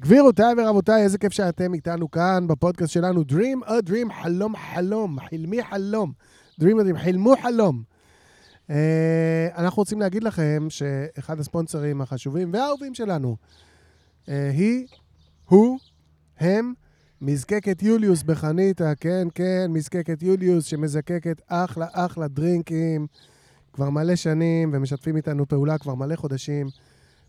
גבירותיי ורבותיי, איזה כיף שאתם איתנו כאן בפודקאסט שלנו, Dream a Dream, חלום חלום, חלמי חלום. Dream a Dream, חלמו חלום. Uh, אנחנו רוצים להגיד לכם שאחד הספונסרים החשובים והאהובים שלנו uh, היא, הוא, הם, מזקקת יוליוס בחניתה, כן, כן, מזקקת יוליוס שמזקקת אחלה אחלה דרינקים כבר מלא שנים ומשתפים איתנו פעולה כבר מלא חודשים.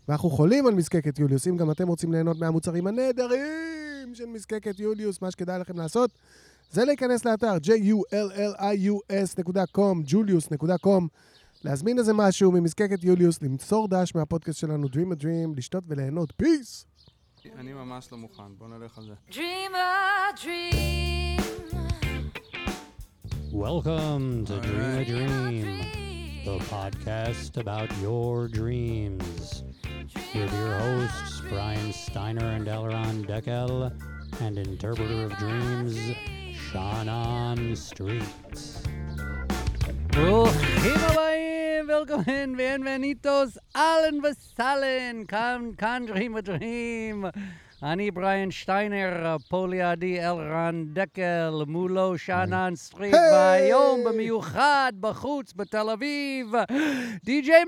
ואנחנו חולים על מזקקת יוליוס. אם גם אתם רוצים ליהנות מהמוצרים הנהדרים של מזקקת יוליוס, מה שכדאי לכם לעשות זה להיכנס לאתר jullius.com, julius.com, להזמין איזה משהו ממזקקת יוליוס, למסור דש מהפודקאסט שלנו Dream a Dream, לשתות וליהנות. פיס! אני ממש לא מוכן, בוא נלך על זה. Dream a dream. Welcome to Dream a Dream, dream. the podcast about your dreams. with your hosts Brian Steiner and Elron Deckel, and interpreter of dreams, Shannon Streets. Oh, Bruchim Abayim, welcome in, bienvenidos, allen vasallen, come, come dream a dream. אני בריאן שטיינר, פה לידי אלרן דקל, מולו שאנן סטריט! והיום במיוחד בחוץ בתל אביב, די.ג'יי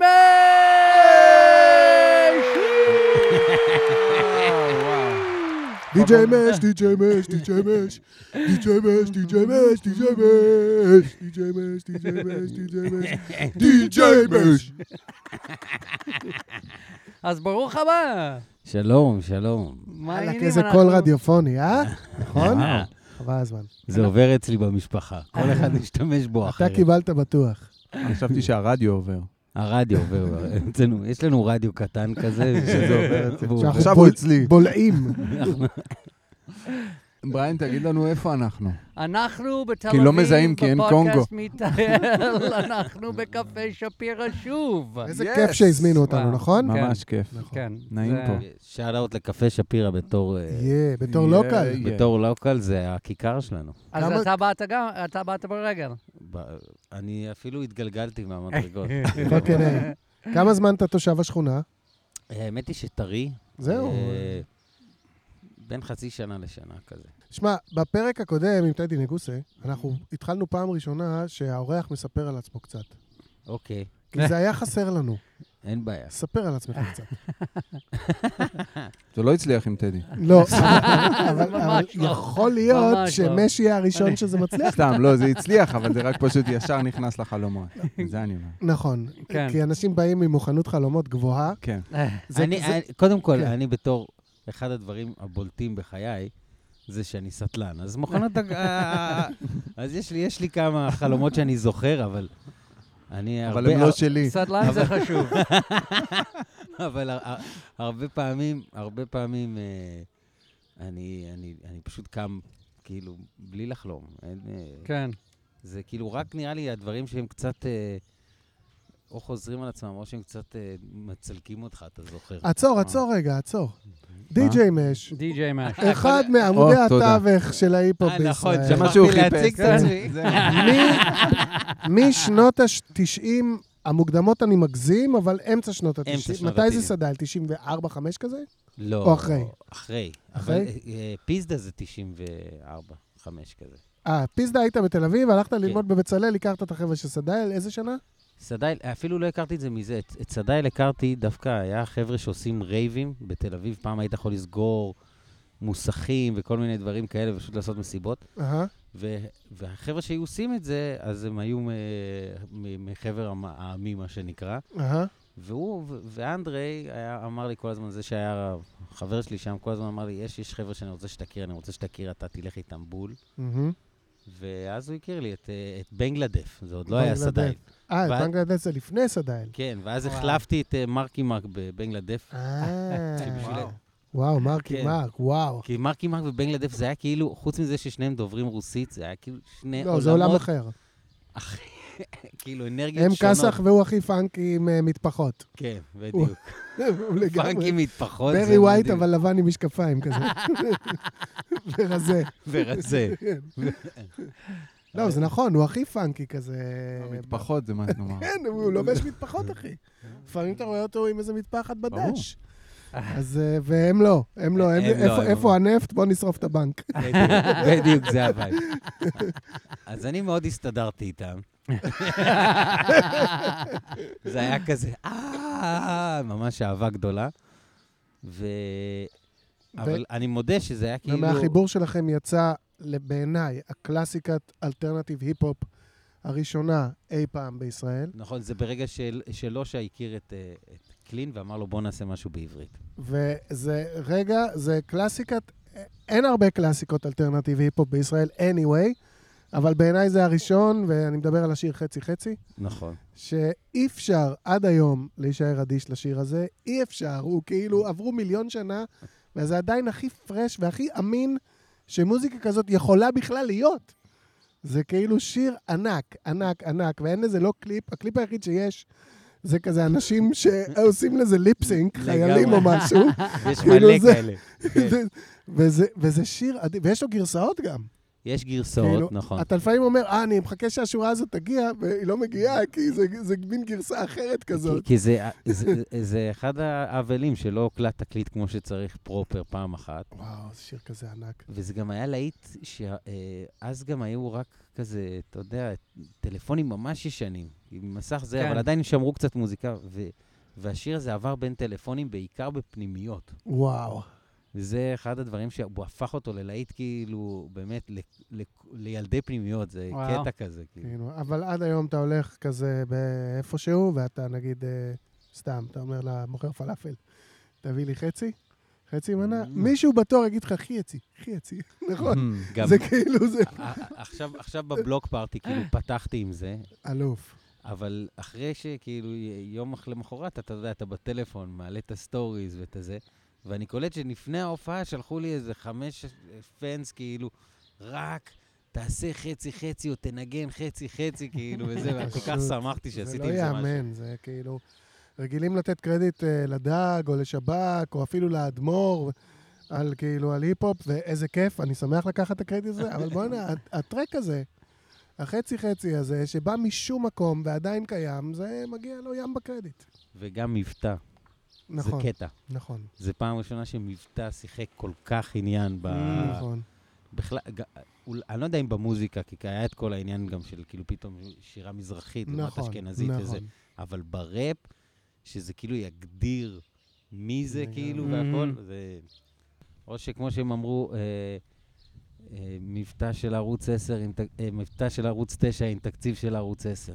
די.ג'יי מש, די.ג'יי מש, די.ג'יי מש, די.ג'יי מש, די.ג'יי מש, דיג'יי מש, דיג'יי מש, דיג'יי מש, דיג'יי מש, דיג'יי מש. אז ברוך הבא. שלום, שלום. מה העניינים? איזה קול רדיופוני, אה? נכון? חבל הזמן. זה עובר אצלי במשפחה, כל אחד משתמש בו אתה אחרת. קיבלת בטוח. חשבתי שהרדיו עובר. הרדיו עובר, אצלנו, יש לנו רדיו קטן כזה, שזה עובר אצלנו. שאנחנו עכשיו בול- הוא אצלי. בולעים. בריין, תגיד לנו איפה אנחנו. אנחנו בתל כי אביב, לא מזהים, כי אין אנחנו בקפה שפירא שוב. איזה Yes. כיף שהזמינו אותנו. נכון? כן. ממש כיף. כן. נעים זה- פה. שאט אאוט לקפה שפירא בתור, אה, בתור לוקל. בתור לוקל, זה הכיכר שלנו. אז כמה- אתה באת גם, אתה באת ברגל. ב- אני אפילו התגלגלתי מהמדרגות. איי. כמה זמן אתה תושב השכונה? האמת היא שטרי. זהו. בין חצי שנה לשנה כזה. שמע, בפרק הקודם עם טדי נגוסה, אנחנו התחלנו פעם ראשונה שהאורח מספר על עצמו קצת. אוקיי, כי זה היה חסר לנו. אין בעיה. ספר על עצמך קצת. זה לא הצליח עם טדי. לא, אבל- לא. יכול להיות לא. שמש יהיה הראשון שזה מצליח. סתם, לא, זה הצליח, אבל זה רק פשוט ישר נכנס לחלומות. זה אני אומר. נכון. כן. כי אנשים באים עם מוכנות חלומות גבוהה. כן. קודם כל, כן. אני בתור, אחד הדברים הבולטים בחיי, זה שאני סטלן. אז מכונות... הג- אה, אז יש לי, יש לי כמה חלומות שאני זוכר, אבל... אני אבל הרבה... הם לא שלי. סדלן זה חשוב. אבל הר- הר- הרבה פעמים, הרבה פעמים, אה, אני, אני, אני פשוט קם, כאילו, בלי לחלום. אין, אה, כן. זה כאילו רק נראה לי הדברים שהם קצת... אה, או חוזרים על עצמם, או שהם קצת אה, מצלקים אותך, אתה זוכר. עצור, עצור רגע, עצור. די.ג'יי מש, די.ג'יי מש. אחד מעמודי. התווך של ההיפ-הופ אה, נכון, בישראל. זה מה שהוא חיפש. מ- משנות ה-90 המוקדמות אני מגזים, אבל אמצע שנות ה-90. אמצע שנות מתי זה ה-90. סדל? 94-5 כזה? לא. או אחרי? אחרי. אחרי? אה, פיזדה זה 94, 5 כזה. אה, פיזדה היית בתל אביב, הלכת כן. ללמוד בבצלאל, הכרת את החבר'ה של סדל, איזה שנה? סדייל, אפילו לא הכרתי את זה מזה. את, את סדייל הכרתי דווקא, היה חבר'ה שעושים רייבים בתל אביב. פעם היית יכול לסגור מוסכים וכל מיני דברים כאלה, ופשוט לעשות מסיבות. ו, והחבר'ה שהיו עושים את זה, אז הם היו מחבר העמים, מה שנקרא. אהה. והוא, ואנדרי היה, אמר לי כל הזמן, זה שהיה חבר שלי שם, כל הזמן אמר לי, יש, יש חבר'ה שאני רוצה שתכיר, אני רוצה שתכיר, אתה תלך איתם בול. מהמם. ואז הוא הכיר לי את, אה, את בנגלדף, זה עוד לא היה בנגלדף. סדייל. אה, ואז- בנגלדש זה לפני סדל. כן, ואז וואו. החלפתי את אה, מרקי מרק בבנגלדף. אה, וואו. מרקי כן. מרק, וואו. כי מרקי מרק ובנגלדף זה היה כאילו, חוץ מזה ששניהם דוברים רוסית, זה היה כאילו שני לא, זה עולם עולמות, אחר. כאילו אנרגיות הם שונות. כסח והוא הכי פאנקי עם אה, מטפחות. כן, בדיוק. פאנקי מטפחות. ברי ווייט. אבל לבן עם משקפיים כזה. ורזה. ורזה. כן. לא, זה נכון, הוא הכי פאנקי כזה. המטפחות זה מה נאמר. כן, הוא לובש מטפחות, אחי. לפעמים אתה רואה אותו עם איזה מטפחת בדש. אז, אה, והם לא, הם לא, הם, הם לא, איפה, הם איפה לא. הנפט? בוא נשרוף את הבנק. בדיוק, בדיוק, זה ה vibe. אז אני מאוד הסתדרתי איתם. זה היה כזה, אה, ממש אהבה גדולה. ו... אבל אני מודה שזה היה כאילו... ומהחיבור שלכם יצא, בעיניי, הקלאסיקת alternative היפ-הופ הראשונה אי פעם בישראל. נכון, זה ברגע של, שלושה הכיר את, אה, את קלין ואמר לו, בוא נעשה משהו בעברית. וזה, רגע, זה קלאסיקת, אין הרבה קלאסיקות alternative היפ-הופ בישראל, anyway, אבל בעיניי זה הראשון, ואני מדבר על השיר חצי-חצי, נכון. שאי אפשר עד היום להישאר אדיש לשיר הזה, אי אפשר, הוא כאילו, עברו מיליון שנה, וזה עדיין הכי fresh והכי אמין שמוזיקה כזאת יכולה בכלל להיות. זה כאילו שיר ענק, ענק, ענק, ואין לזה לא קליפ, הקליפ היחיד שיש זה כזה אנשים שעושים לזה lip sync, חיילים או משהו. יש כאילו מלא כאלה. כן. זה- וזה, שיר ויש לו גרסאות גם. יש גרסאות, כאילו, נכון. אתה לפעמים אומר, אה, אני מחכה שהשורה הזאת תגיע, והיא לא מגיעה, כי זה, זה מין גרסה אחרת כי, כזאת. כי זה, זה, זה אחד האבלים שלא הוקלט תקליט כמו שצריך proper פעם אחת. וואו, זה שיר כזה ענק. וזה גם היה להיט שאז גם היו רק כזה, אתה יודע, טלפונים ממש ישנים, עם מסך זה, כן. אבל עדיין שמרו קצת מוזיקה, ו, והשיר הזה עבר בין טלפונים בעיקר בפנימיות. וואו. וזה אחד הדברים שהוא הפך אותו ללהיט כאילו, באמת, ל, ל, לילדי פנימיות, זה וואו. קטע כזה. כאילו. כאילו, אבל עד היום אתה הולך כזה באיפשהו, ואתה נגיד, אה, סתם, אתה אומר למוכר פלאפל, תביא לי חצי, חצי מנה, Mm. מישהו בתור יגיד לך, חצי, חצי, נכון? גם זה כאילו, זה עכשיו, עכשיו ב block party, כאילו, פתחתי עם זה, אלוף. אבל אחרי שכאילו יום אח- למחרת, אתה יודע, אתה בטלפון, מעלה את ה stories ואת הזה, ואני קולט שלפני ההופעה שלחו לי איזה חמש fans, כאילו, רק תעשה חצי-חצי או תנגן חצי-חצי, כאילו, וזה, ואני כל כך שמחתי זה שעשיתי לא עם זה משהו. ייאמן, זה כאילו... רגילים לתת קרדיט אה, לדג, או לשב"כ, או אפילו לאדמו"ר, על כאילו, על היפ-הופ, ואיזה כיף, אני שמח לקחת את הקרדיט הזה, אבל בוא'נה, הט- הטרק הזה, החצי-חצי הזה, שבא משום מקום ועדיין קיים, זה מגיע לו ים בקרדיט. וגם מבטא, נכון, זה קטע. נכון, זו פעם ראשונה שמבטא שיחק כל כך עניין ב... נכון. בכלל, ג- אני לא יודע אם במוזיקה, כי היה את כל העניין גם של כאילו פתאום שירה מזרחית, לעומת נכון, אשכנזית וזה. נכון. אבל בראפ, שזה כאילו יגדיר מי זה. כאילו. והכל, זה... או שכמו שהם אמרו, אה, מבטא של ערוץ 10, עם, ת- אה, מבטא של ערוץ 9 עם תקציב של ערוץ 10.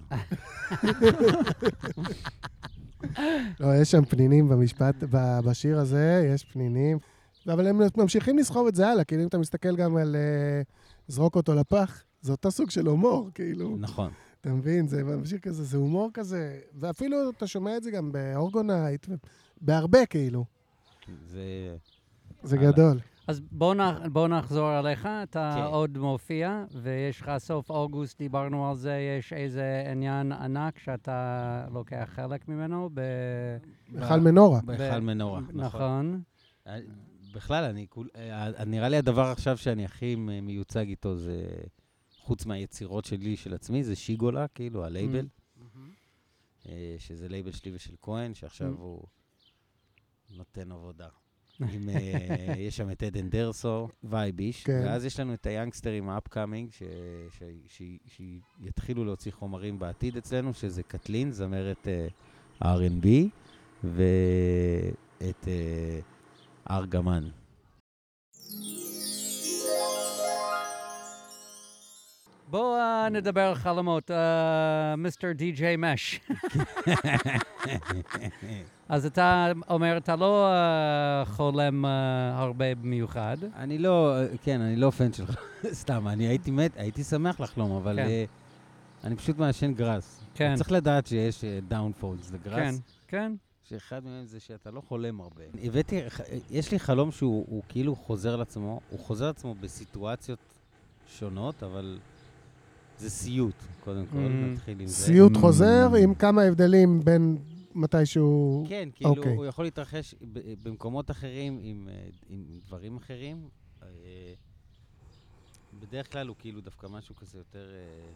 לא, יש שם פנינים במשפט, בשיר הזה, יש פנינים. אבל הם ממשיכים לסחוב את זה הלאה, כאילו אם אתה מסתכל גם על אה, זרוק אותו לפח, זה אותו סוג של הומור, כאילו. נכון. אתה מבין? זה ממשיך כזה, זה הומור כזה, ואפילו אתה שומע את זה גם באורגונייט, בהרבה כאילו. זה... זה. גדול. אז בוא, נח, בוא נחזור אליך, אתה כן. עוד מופיע, ויש לך סוף אוגוסט, דיברנו על זה, יש איזה עניין ענק שאתה לוקח חלק ממנו. ב... היכל מנורה. בהיכל מנורה, נכון. נכון. אה, בכלל, אני, כול- אה, נראה לי הדבר עכשיו שאני הכי מיוצג איתו זה, חוץ מהיצירות שלי, של עצמי, זה שיגולה, כאילו, הלייבל, אה, שזה לייבל שלי ושל כהן, שעכשיו Mm. הוא נותן עבודה. עם, אה, יש שם את עדן דרסו, וייביש, כן. ואז יש לנו את היאנגסטרים ה upcoming, שיתחילו להוציא חומרים בעתיד אצלנו, שזה קטלין, זמרת אה, R&B, ואת אה, ארגמן. בואו uh, נדבר על חלומות, Mister די.ג'יי מש. אז אתה אומר, אתה לא uh, חולם uh, הרבה במיוחד. אני לא, כן, אני לא fan שלך, סתם, אני הייתי מת, הייתי שמח לחלום, אבל כן. אה, אני פשוט מעשן גראס. כן. צריך לדעת שיש downfalls כן, לגראס, כן. שאחד מהם זה שאתה לא חולם הרבה. הבאתי, יש לי חלום שהוא הוא כאילו חוזר לעצמו, הוא חוזר לעצמו בסיטואציות שונות, אבל זה סיוט, קודם כל, Mm. נתחיל עם זה. סיוט חוזר עם כמה הבדלים בין מתי שהוא... כן, כאילו, אוקיי. הוא יכול להתרחש ב- במקומות אחרים עם, אה, עם דברים אחרים. אה, בדרך כלל הוא כאילו דווקא משהו כזה יותר... אה,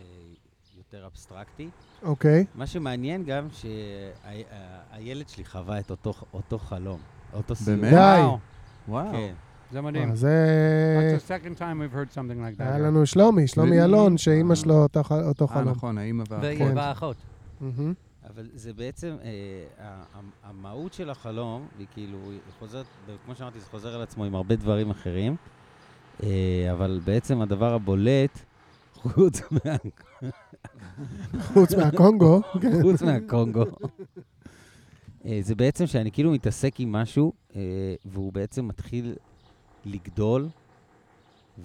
אה, יותר אבסטרקטי. אוקיי. מה שמעניין גם שהילד שלי חווה את אותו, אותו חלום, אותו סיום. באמת? די. וואו, וואו. כן. זה מדהים. אה, זה... That's the second time we've heard something like that. היה. לנו שלומי, שלומי אלון, שאימא אה. שלו אותו ח- אותו אה, חלום. נכון, והאחות. כן. והאחות. מהמם. אבל זה בעצם, אה, המהות של החלום, היא כאילו, היא חוזרת, כמו שאמרתי, זה חוזר על עצמו עם הרבה דברים אחרים, אה, אבל בעצם הדבר הבולט, חוץ, מה, חוץ מהקונגו. חוץ מהקונגו, אה, זה בעצם שאני כאילו מתעסק עם משהו, אה, והוא בעצם מתחיל לגדול,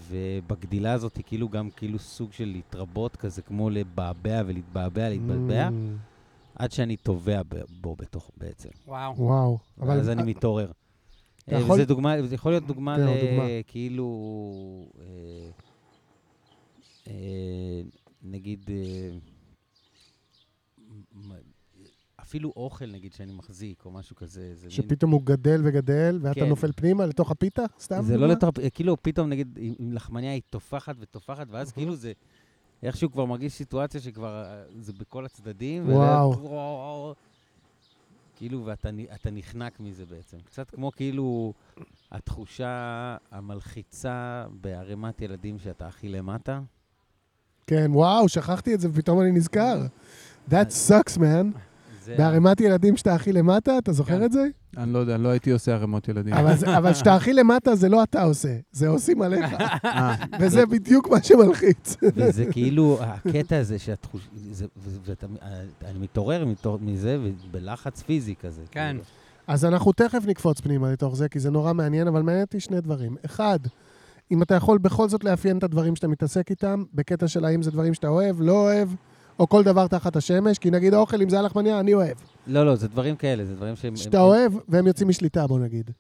ובגדילה הזאת היא כאילו גם כאילו סוג של להתרבות כזה, כמו לבעבע ולהתבעבע, להתבעבע, Mm, עד שאני טובע ב- בו בתוך בעצם. וואו. וואו. אבל ואז אני מתעורר. אתה אה, יכול- וזה דוגמה, זה יכול להיות דוגמה כן, ל... דוגמה. כאילו... אה, אה, נגיד... אה, אפילו אוכל, נגיד, שאני מחזיק, או משהו כזה. זה מין- שפתאום הוא גדל וגדל, ואתה כן. נופל פנימה לתוך הפיתה? סתם? זה לא? לתוך... כאילו, פתאום, נגיד, עם לחמניה היא טופחת וטופחת, ואז כאילו זה... איכשהו כבר מרגיש סיטואציה שכבר אה, זה בכל הצדדים. וזה- וואו. כאילו, ואתה נחנק מזה בעצם. קצת כמו כאילו התחושה המלחיצה בערימת ילדים שאתה הכי למטה. כן, וואו, שכחתי את זה ופתאום אני נזכר. That sucks, man. בערימת ילדים שאתה הכי למטה, אתה זוכר כן. את זה? אני לא יודע, לא הייתי עושה ערימות ילדים. אבל כשאתה הכי למטה זה לא אתה עושה, זה עושים עליך. אה, וזה בדיוק מה שמלחיץ. וזה כאילו, הקטע הזה ואתה- אני מתעורר מזה בלחץ פיזי כזה. כן. כאילו. אז אנחנו תכף נקפוץ פנימה לתוך זה, כי זה נורא מעניין, אבל מעניין אותי שני דברים. אחד, אם אתה יכול בכל זאת לאפיין את הדברים שאתה מתעסק איתם, בקטע של האם זה דברים שאתה אוהב, לא אוהב, או כל דבר תחת השמש, כי נגיד האוכל, אם זה הלחמניה, אני אוהב. לא, לא, זה דברים כאלה, זה דברים שהם... שאתה הם- אוהב, והם יוצאים משליטה, בוא נגיד.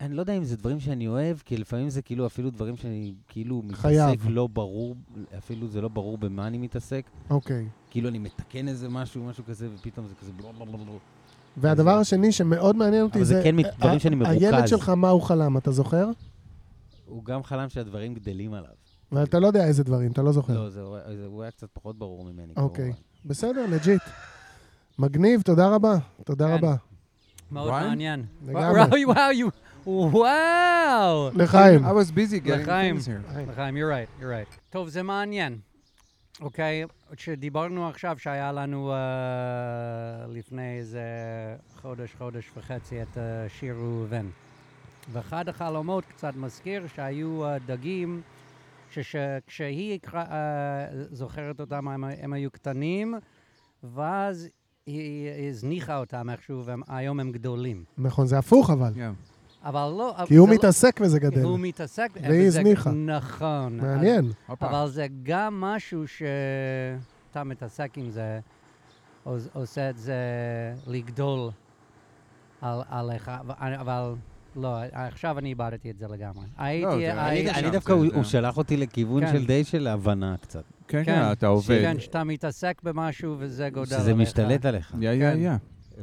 אני לא יודע אם זה דברים שאני אוהב, כי לפעמים זה כאילו אפילו דברים שאני כאילו מתעסק חייב. לא ברור, אפילו זה לא ברור במה אני מתעסק. אוקיי. כאילו אני מתקן איזה משהו, משהו כזה, ופתאום זה כזה בלו בלו בלו. והדבר השני שמאוד מעניין אותי אבל זה זה... כן מת- דברים שאני מרוכז. הילד שלך, מה הוא חלם, אתה זוכר? הוא גם חלם שהדברים גדלים עליו. ואתה לא יודע איזה דברים, אתה לא זוכר. לא, זה, זה, הוא היה קצת פחות ברור ממני. אוקיי. כמובן. בסדר, לג'יט. מגניב, תודה רבה. תודה כן. רבה. מאוד? מעניין. לגמרי. וואו, וואו, וואו. לחיים. I was busy getting לחיים. things here. לחיים, you're right, you're right. טוב, זה מעניין. אוקיי, כשדיברנו עכשיו שהיה לנו אה, לפני איזה חודש, חודש וחצי את אה, שיר ראובן. ואחד החלומות קצת מזכיר שהיו אה, דגים, שכשהיא זוכרת אותם, הם, הם היו קטנים, ואז היא הזניחה אותם איכשהו, והיום הם גדולים. נכון, זה הפוך אבל. Yeah. אבל לא... כי הוא זה לא- מתעסק וזה גדל. הוא מתעסק, והיא הזניחה. נכון. מעניין. הופה. אבל זה גם משהו שאתה מתעסק עם זה, עוש- עושה את זה לגדול על, עליך, אבל- אבל לא, עכשיו אני איבדתי את זה לגמרי. הייתי... אני, הייתי אני שם, דווקא, זה- הוא, זה- הוא שלח אותי לכיוון כן. של די של הבנה קצת. כן, כן, כן, אתה עובד. כן, שאתה מתעסק במשהו וזה גודל עליך. שזה משתלט עליך. יא, יא, כן. יא.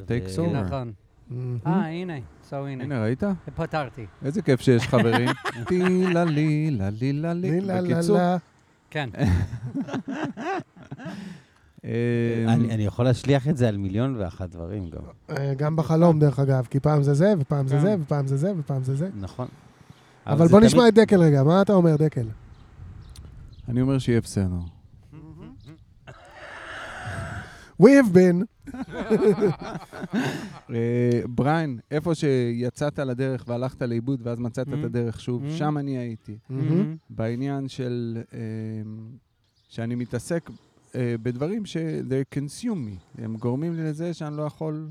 takes over. נכון. מהמם. אה, הנה, so הנה. הנה, ראית? פתרתי. איזה כיף שיש חברים. טי לה לי לה לי לה לי. לי לה לה בקיצור, לה. כן. אה, אני, אני יכול להשליך את זה על מיליון ואחת דברים גם. אה, גם בחלום, דרך אגב, כי פעם זה זה, ופעם זה כן. זה, ופעם זה זה, ופעם זה זה. נכון. אבל בוא נשמע את דקל רגע, מה אתה אומר, דקל? אני אומר שיהיה בסדר. We have been. אה, בריין, איפה שיצאת לדרך והלכת לאיבוד ואז מצאת את Mhm. הדרך שוב, Mm-hmm. Mhm. שם אני הייתי. מהמם. בעניין של... שאני מתעסק אה, בדברים ש- they consume me. הם גורמים לי לזה שאני לא יכול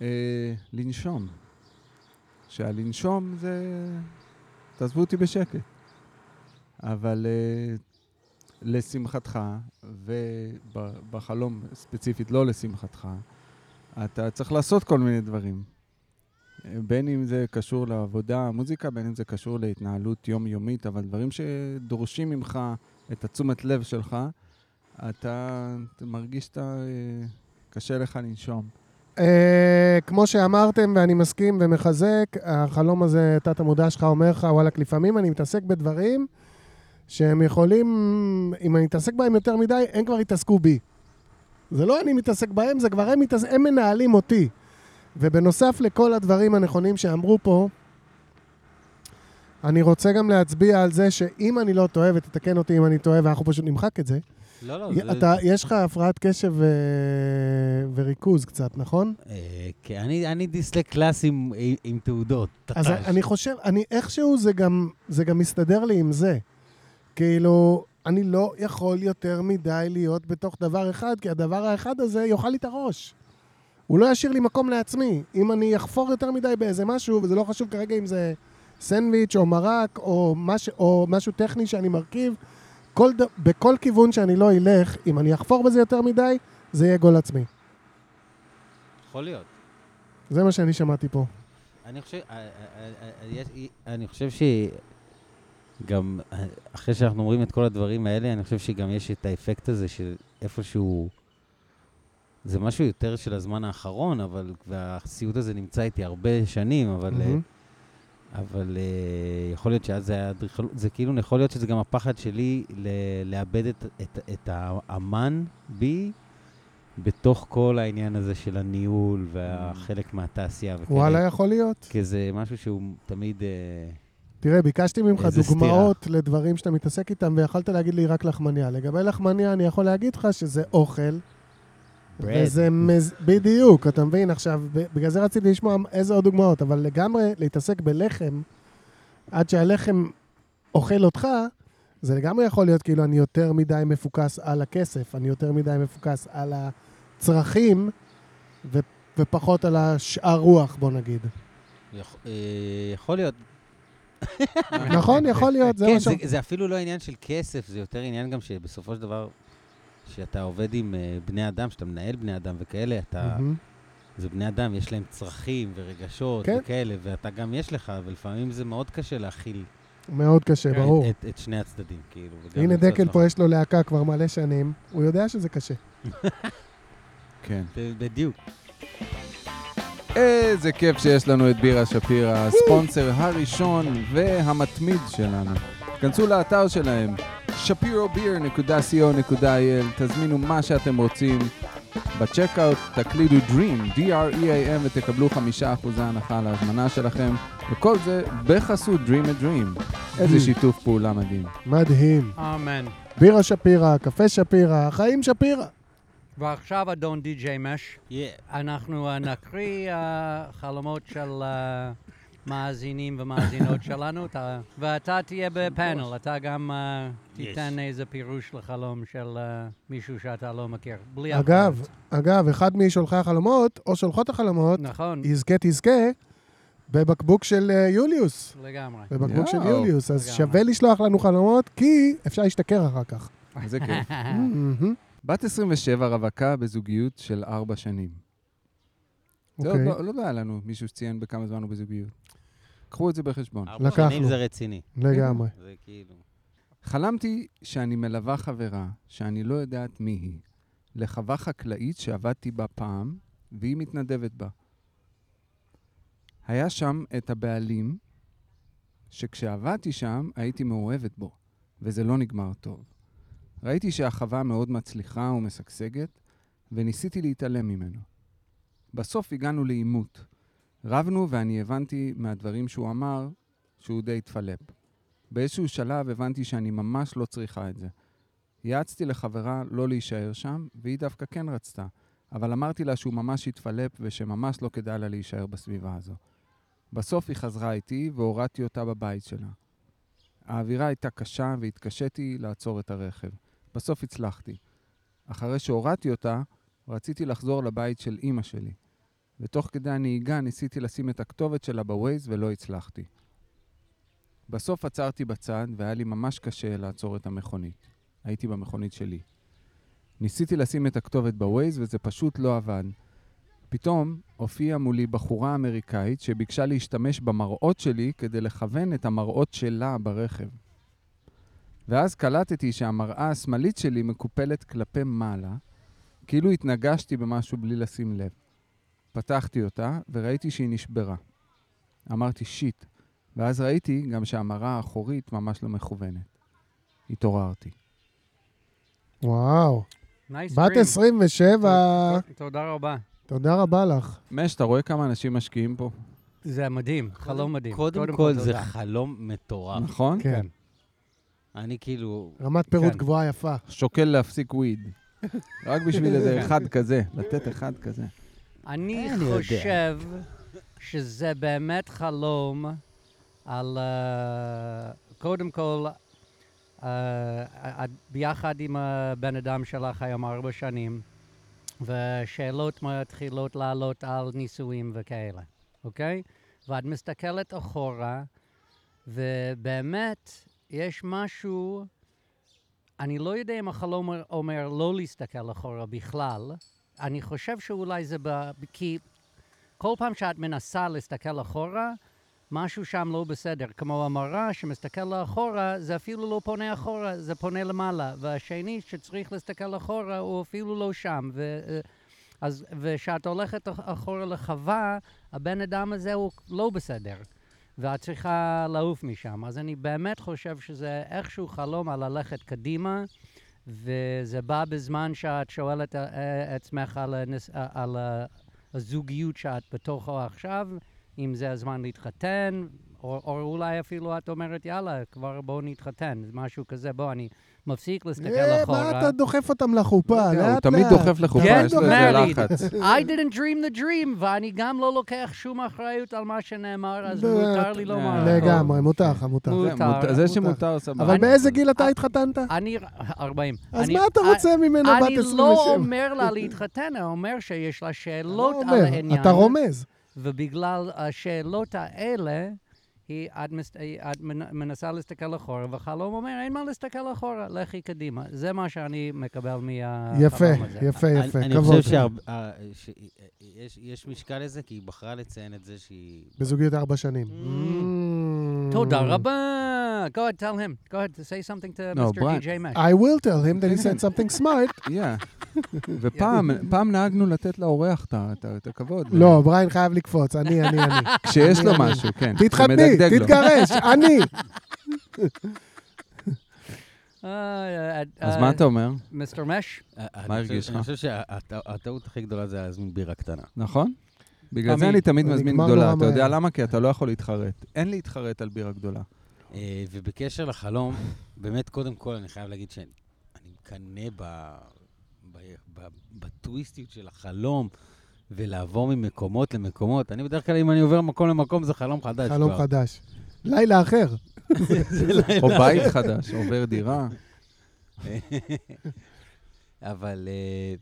אה, לנשום. שהלנשום זה... תעזבו אותי בשקט. אבל אה, לשמחתך, ובחלום ספציפית לא לשמחתך, אתה צריך לעשות כל מיני דברים. בין אם זה קשור לעבודה, מוזיקה, בין אם זה קשור להתנהלות יומיומית, אבל דברים שדורשים ממך את התשומת לב שלך, אתה, אתה מרגיש שאתה... אה, קשה לך לנשום. אה, כמו שאמרתם, ואני מסכים ומחזק, החלום הזה, תת המודע שלך אומר לך, וואלכ, לפעמים אני מתעסק בדברים שהם יכולים, אם אני אתעסק בהם יותר מדי, הם כבר יתעסקו בי. זה לא אני מתעסק בהם, זה כבר הם, מתעס... הם מנהלים אותי. ובנוסף לכל הדברים הנכונים שאמרו פה, אני רוצה גם להצביע על זה שאם אני לא טועה, ותתקן אותי אם אני טועה, ואנחנו פשוט נמחק את זה, לא, לא, זה... אתה, יש לך הפרעת קשב ו... וריכוז קצת, נכון? אה, כן, אני, אני דיסלק קלאס עם, עם, תעודות. אז טטש. אני חושב, אני איכשהו זה גם, זה גם מסתדר לי עם זה. כאילו, אני לא יכול יותר מדי להיות בתוך דבר אחד, כי הדבר האחד הזה יאכל לי את הראש. הוא לא ישאיר לי מקום לעצמי. אם אני אחפור יותר מדי באיזה משהו, וזה לא חשוב כרגע אם זה סנדוויץ' או מרק או, מש, או משהו טכני שאני מרכיב, כל. בכל כיוון שאני לא אלך, אם אני אחפור בזה יותר מדי, זה יהיה גול עצמי. יכול להיות. זה מה שאני שמעתי פה. אני חושב, אה, אה, אה, אני חושב שגם אה, אחרי שאנחנו אומרים את כל הדברים האלה, אני חושב שגם יש את האפקט הזה של איפשהו, זה משהו יותר של הזמן האחרון, אבל, והסיוט הזה נמצא איתי הרבה שנים, אבל, מהמם. אבל אה, יכול להיות שאז זה היה אדריכלות, זה כאילו, יכול להיות שזה גם הפחד שלי ל- לאבד את, את, את האמן בי. בתוך כל העניין הזה של הניהול והחלק מהתעשייה וכאלה. וואלה, יכול להיות. כי זה משהו שהוא תמיד... אה, תראה, ביקשתי ממך דוגמאות לדברים שאתה מתעסק איתם, ויכולת להגיד לי רק לחמניה. לגבי לחמניה, אני יכול להגיד לך שזה אוכל. וזה מז... בדיוק, אתה מבין? עכשיו, ב- בגלל זה רציתי לשמוע איזה עוד דוגמאות, אבל לגמרי להתעסק בלחם, עד שהלחם אוכל אותך, זה לגמרי יכול להיות כאילו אני יותר מדי מפוקס על הכסף, אני יותר מדי מפוקס על הצרכים, ו... ופחות על השאר רוח, בוא נגיד. יכ- אה, יכול להיות. נכון? יכול להיות, זה כן, מה ש... זה, זה אפילו לא עניין של כסף, זה יותר עניין גם שבסופו של דבר, שאתה עובד עם אה, בני אדם, שאתה מנהל בני אדם וכאלה, אתה... זה בני אדם, יש להם צרכים ורגשות כן. וכאלה, ואתה גם יש לך, ולפעמים זה מאוד קשה להכיל מאוד קשה, כן, ברור. את, את שני הצדדים, כאילו. הנה דקל פה, יש לו להקה כבר מלא שנים, הוא יודע שזה קשה. כן. בדיוק. איזה כיף שיש לנו את בירה שפירא, הספונסר הראשון והמתמיד שלנו. כנסו לאתר שלהם, shapirobeer.co.il, תזמינו מה שאתם רוצים. בצ'קאוט תקלידו Dream, D-R-E-A-M, ותקבלו חמישה אחוזי הנחה על ההזמנה שלכם, וכל זה בחסות Dream a Dream. איזה שיתוף פעולה מדהים. מדהים. אמן. בירה שפירא, קפה שפירא, חיים שפירא. ועכשיו, אדון די.ג'יי מש, Yeah. אנחנו נקריא אה, חלומות של אה, מאזינים ומאזינות שלנו, אתה- ואתה תהיה בפאנל, אתה גם אה, תיתן איזה פירוש לחלום של אה, מישהו שאתה לא מכיר. בלי אגב. אגב, אחד משולחי החלומות, או שולחות החלומות, נכון, יזכה תזכה בבקבוק של אה, יוליוס. לגמרי. בבקבוק של. יוליוס, אז לגמרי. שווה לשלוח לנו חלומות, כי אפשר להשתכר אחר כך. איזה כיף. בת 27 רווקה בזוגיות של ארבע שנים. זה עוד אוקיי, לא, לא היה לנו מישהו שציין בכמה זמן הוא בזוגיות. קחו את זה בחשבון. ארבע לקחנו. שנים זה רציני. לגמרי. זה כאילו... חלמתי שאני מלווה חברה שאני לא יודעת מי היא, לחווה חקלאית שעבדתי בה פעם, והיא מתנדבת בה. היה שם את הבעלים, שכשעבדתי שם הייתי מאוהבת בו, וזה לא נגמר טוב. ראיתי שהחווה מאוד מצליחה ומשגשגת, וניסיתי להתעלם ממנו. בסוף הגענו לעימות. רבנו ואני הבנתי מהדברים שהוא אמר שהוא די התפלפ. באיזשהו שלב הבנתי שאני ממש לא צריכה את זה. יעצתי לחברה לא להישאר שם, והיא דווקא כן רצתה, אבל אמרתי לה שהוא ממש התפלפ ושממש לא כדאי לה להישאר בסביבה הזו. בסוף היא חזרה איתי והורדתי אותה בבית שלה. האווירה הייתה קשה והתקשיתי לעצור את הרכב. בסוף הצלחתי. אחרי שהורדתי אותה, רציתי לחזור לבית של אימא שלי. ותוך כדי הנהיגה ניסיתי לשים את הכתובת שלה בווייז ולא הצלחתי. בסוף עצרתי בצד והיה לי ממש קשה לעצור את המכונית. הייתי במכונית שלי. ניסיתי לשים את הכתובת בווייז וזה פשוט לא עבד. פתאום הופיעה מולי בחורה אמריקאית שביקשה להשתמש במראות שלי כדי לכוון את המראות שלה ברכב. ואז קלטתי שהמראה השמאלית שלי מקופלת כלפי מעלה, כאילו התנגשתי במשהו בלי לשים לב. פתחתי אותה וראיתי שהיא נשברה. אמרתי שיט, ואז ראיתי גם שהמראה האחורית ממש לא מכוונת. התעוררתי. וואו. Nice בת dream. 27, תודה רבה. תודה רבה לך. מש, אתה רואה כמה אנשים משקיעים פה? זה מדהים, חלום מדהים. קודם כל, זה תודה. חלום מטורף. נכון? כן. אני כאילו... רמת פירוט כן. גבוהה יפה. שוקל להפסיק וויד. רק בשביל איזה אחד כזה, לתת אחד כזה. אני יודע. חושב שזה באמת חלום על, אה, קודם כל, אה, ביחד עם הבן אדם שלך היום ארבע שנים, ושאלות מתחילות לעלות על נישואים וכאלה, אוקיי? ואת מסתכלת אחורה, ובאמת יש משהו, אני לא יודע אם החלום אומר- לא להסתכל אחורה בכלל, אני חושב שאולי זה ב... כי כל פעם שאת מנסה להסתכל אחורה, משהו שם לא בסדר. כמו המראה שמסתכל לאחורה, זה אפילו לא פונה אחורה, זה פונה למעלה. והשני שצריך להסתכל אחורה, הוא אפילו לא שם. ו... אז, וכשאת הולכת אח- אחורה לחווה, הבן אדם הזה הוא לא בסדר. ואת צריכה לעוף משם. אז אני באמת חושב שזה איכשהו חלום על ללכת קדימה, וזה בא בזמן שאת שואלת אה, אה, עצמך על, הנס, אה, על הזוגיות שאת בתוכו עכשיו, אם זה הזמן להתחתן, או, או אולי אפילו את אומרת, יאללה, כבר בואו נתחתן, משהו כזה, בוא, אני מפסיק להסתכל אה, אחורה. מה אתה דוחף אותם לחופה? לאט לאט. הוא תמיד דוחף לחופה, כן, יש לו איזה. לחץ. I didn't dream the dream, ואני גם לא לוקח שום אחריות על מה שנאמר, אז מותר לי לומר. אה. לגמרי, מותר לך, מותר. מו- זה מותר, מותר- זה מותר. שמותר, סבבה. אבל אני- באיזה גיל אתה אני- התחתנת? אני, 40. אז אני- מה אתה רוצה ממנה בת אני 27? לא אומר לה להתחתן, אני אומר שיש לה לא שאלות על העניין. אתה רומז. ובגלל השאלות האלה, היא, את, מס, את מנ- מנסה להסתכל אחורה, והחלום אומר, אין מה להסתכל אחורה, לכי קדימה. זה מה שאני מקבל מהחלום יפה, הזה. יפה, אני- יפה, אני כבוד. חושב שיש משקל לזה, כי היא בחרה לציין את זה שהיא... בזוגיות ארבע שנים. Mm. Mm. תודה רבה. Go ahead, tell him. Go ahead, say something to No, Mr. Brian. DJ Mesh. I will tell him that he said something smart. Yeah. ופעם, פעם נהגנו לתת לאורח את הכבוד. לא, בריין חייב לקפוץ, אני, אני, אני. כשיש לו אני- משהו, כן. תתחתני, שמדגדג לו. תתגרש, אני. אה, אז מה אתה אומר? מיסטר מש? מה הרגיש לך? אני חושב שהטעות הכי גדולה זה להזמין בירה קטנה. נכון? בגלל זה. אני תמיד מזמין גדולה. אתה יודע מהר. למה? כי אתה לא יכול להתחרט. אין להתחרט על בירה גדולה. אה, ובקשר לחלום, באמת, קודם כל, אני חייב להגיד שאני אני מקנא בטוויסטיות של החלום, ולעבור ממקומות למקומות. אני בדרך כלל, אם אני עובר מקום למקום, זה חלום חדש. חלום כבר. חדש. לילה אחר. או בית חדש, עובר דירה. אבל אה,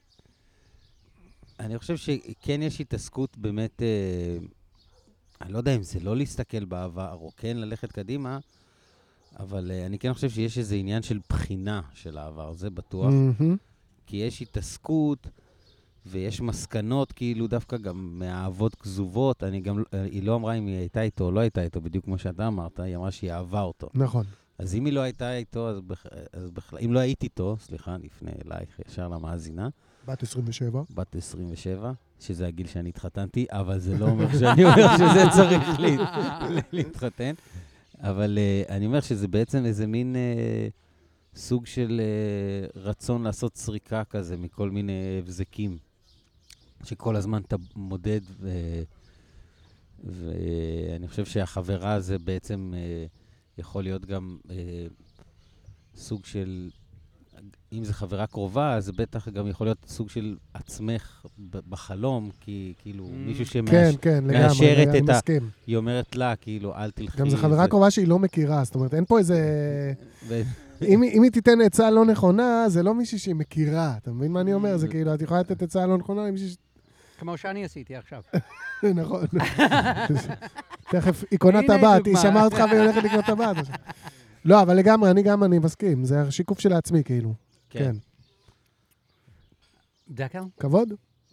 אני חושב שכן יש התעסקות באמת, אה, אני לא יודע אם זה לא להסתכל בעבר או כן ללכת קדימה, אבל אה, אני כן חושב שיש איזה עניין של בחינה של העבר, זה בטוח. כי יש התעסקות ויש מסקנות, כאילו, דווקא גם מהאהבות כזובות. אני גם, היא לא אמרה אם היא הייתה איתו או לא הייתה איתו, בדיוק כמו שאתה אמרת, היא אמרה שהיא אהבה אותו. נכון. אז אם היא לא הייתה איתו, אז, בכ... אז בכלל, אם לא הייתי איתו, סליחה, אני אפנה אלייך ישר למאזינה, בת 27. בת 27, שזה הגיל שאני התחתנתי, אבל זה לא אומר שאני אומר שזה צריך לה... להתחתן. אבל uh, אני אומר שזה בעצם איזה מין uh, סוג של uh, רצון לעשות סריקה כזה מכל מיני הבזקים, שכל הזמן אתה מודד, ו... ואני חושב שהחברה זה בעצם uh, יכול להיות גם uh, סוג של אם זו חברה קרובה, אז זה בטח גם יכול להיות סוג של עצמך בחלום, כי כאילו Mm. מישהו כן, שמאשרת, כן, לגמרי, את אני ה- מסכים. היא אומרת לה, כאילו, אל תלכי. גם זו חברה זה- קרובה שהיא לא מכירה, זאת אומרת, אין פה איזה... ו- אם אם היא תיתן עצה לא נכונה, זה לא מישהי שהיא מכירה. אתה מבין מה אני אומר? Mm. זה כאילו, את יכולה לתת עצה לא נכונה למישהי. כמו שאני עשיתי עכשיו. נכון. תכף, היא קונה טבעת, היא. שמעה אותך והיא הולכת לקנות טבעת. לא, אבל לגמרי, אני גם, אני מסכים. זה השיקוף של עצמי, כאילו. כן. דקל, כבוד?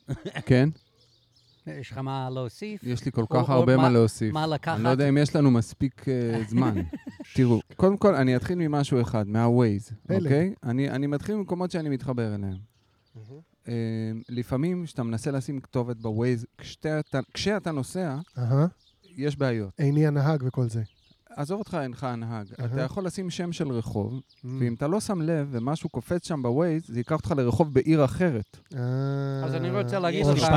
כן? יש לך מה להוסיף? יש לי כל כך או הרבה מה- להוסיף. מה לקחת? אני לא יודע אם יש לנו מספיק אה, זמן. תראו, קודם כל, אני אתחיל ממשהו אחד, מה-Waze. אוקיי? אני אני מתחיל ממקומות שאני מתחבר אליהם. אה, לפעמים, כשאתה מנסה לשים כתובת ב-Waze, כשאתה- כשאתה נוסע, אהה. יש בעיות. איני הנהג וכל זה. עזוב אותך, אינך הנהג. אהה. אתה יכול לשים שם של רחוב, Mm. ואם אתה לא שם לב ומשהו קופץ שם בווייז, זה ייקח אותך לרחוב בעיר אחרת. אה, אז אני רוצה להגיד או לך-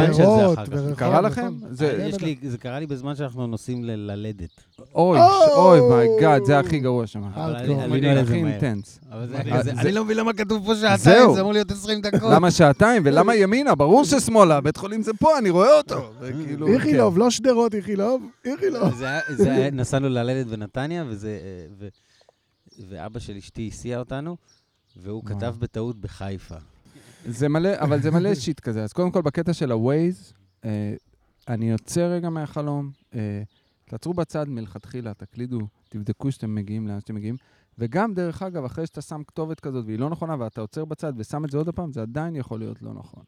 קרה לכם? זה- כן, יש. לי, זה קרה לי בזמן שאנחנו נוסעים ל- ללדת. אוי, או! oh my God, זה הכי גרוע שם. על זה הכי. אינטנס. אני לא מבין למה כתוב פה שעתיים. זה אמור להיות 20 דקות. למה שעתיים? ולמה ימינה? ברור ששמאלה, בית חולים זה פה, אני רואה אותו. איכילוב, לא שדרות, איכילוב, איכילוב. נסענו ללדת בנתניה, וזה... אה, ו- ואבא של אשתי הסיע אותנו, והוא וואו. כתב בטעות בחיפה. זה מלא, אבל זה מלא שיט כזה. אז קודם כל, בקטע של ה-Waze, אה, אני יוצא רגע מהחלום, אה, תעצרו בצד מלכתחילה, תקלידו, תבדקו שאתם מגיעים לאן שאתם מגיעים. וגם, דרך אגב, אחרי שאתה שם כתובת כזאת והיא לא נכונה, ואתה עוצר בצד ושם את זה עוד פעם, זה עדיין יכול להיות לא נכון.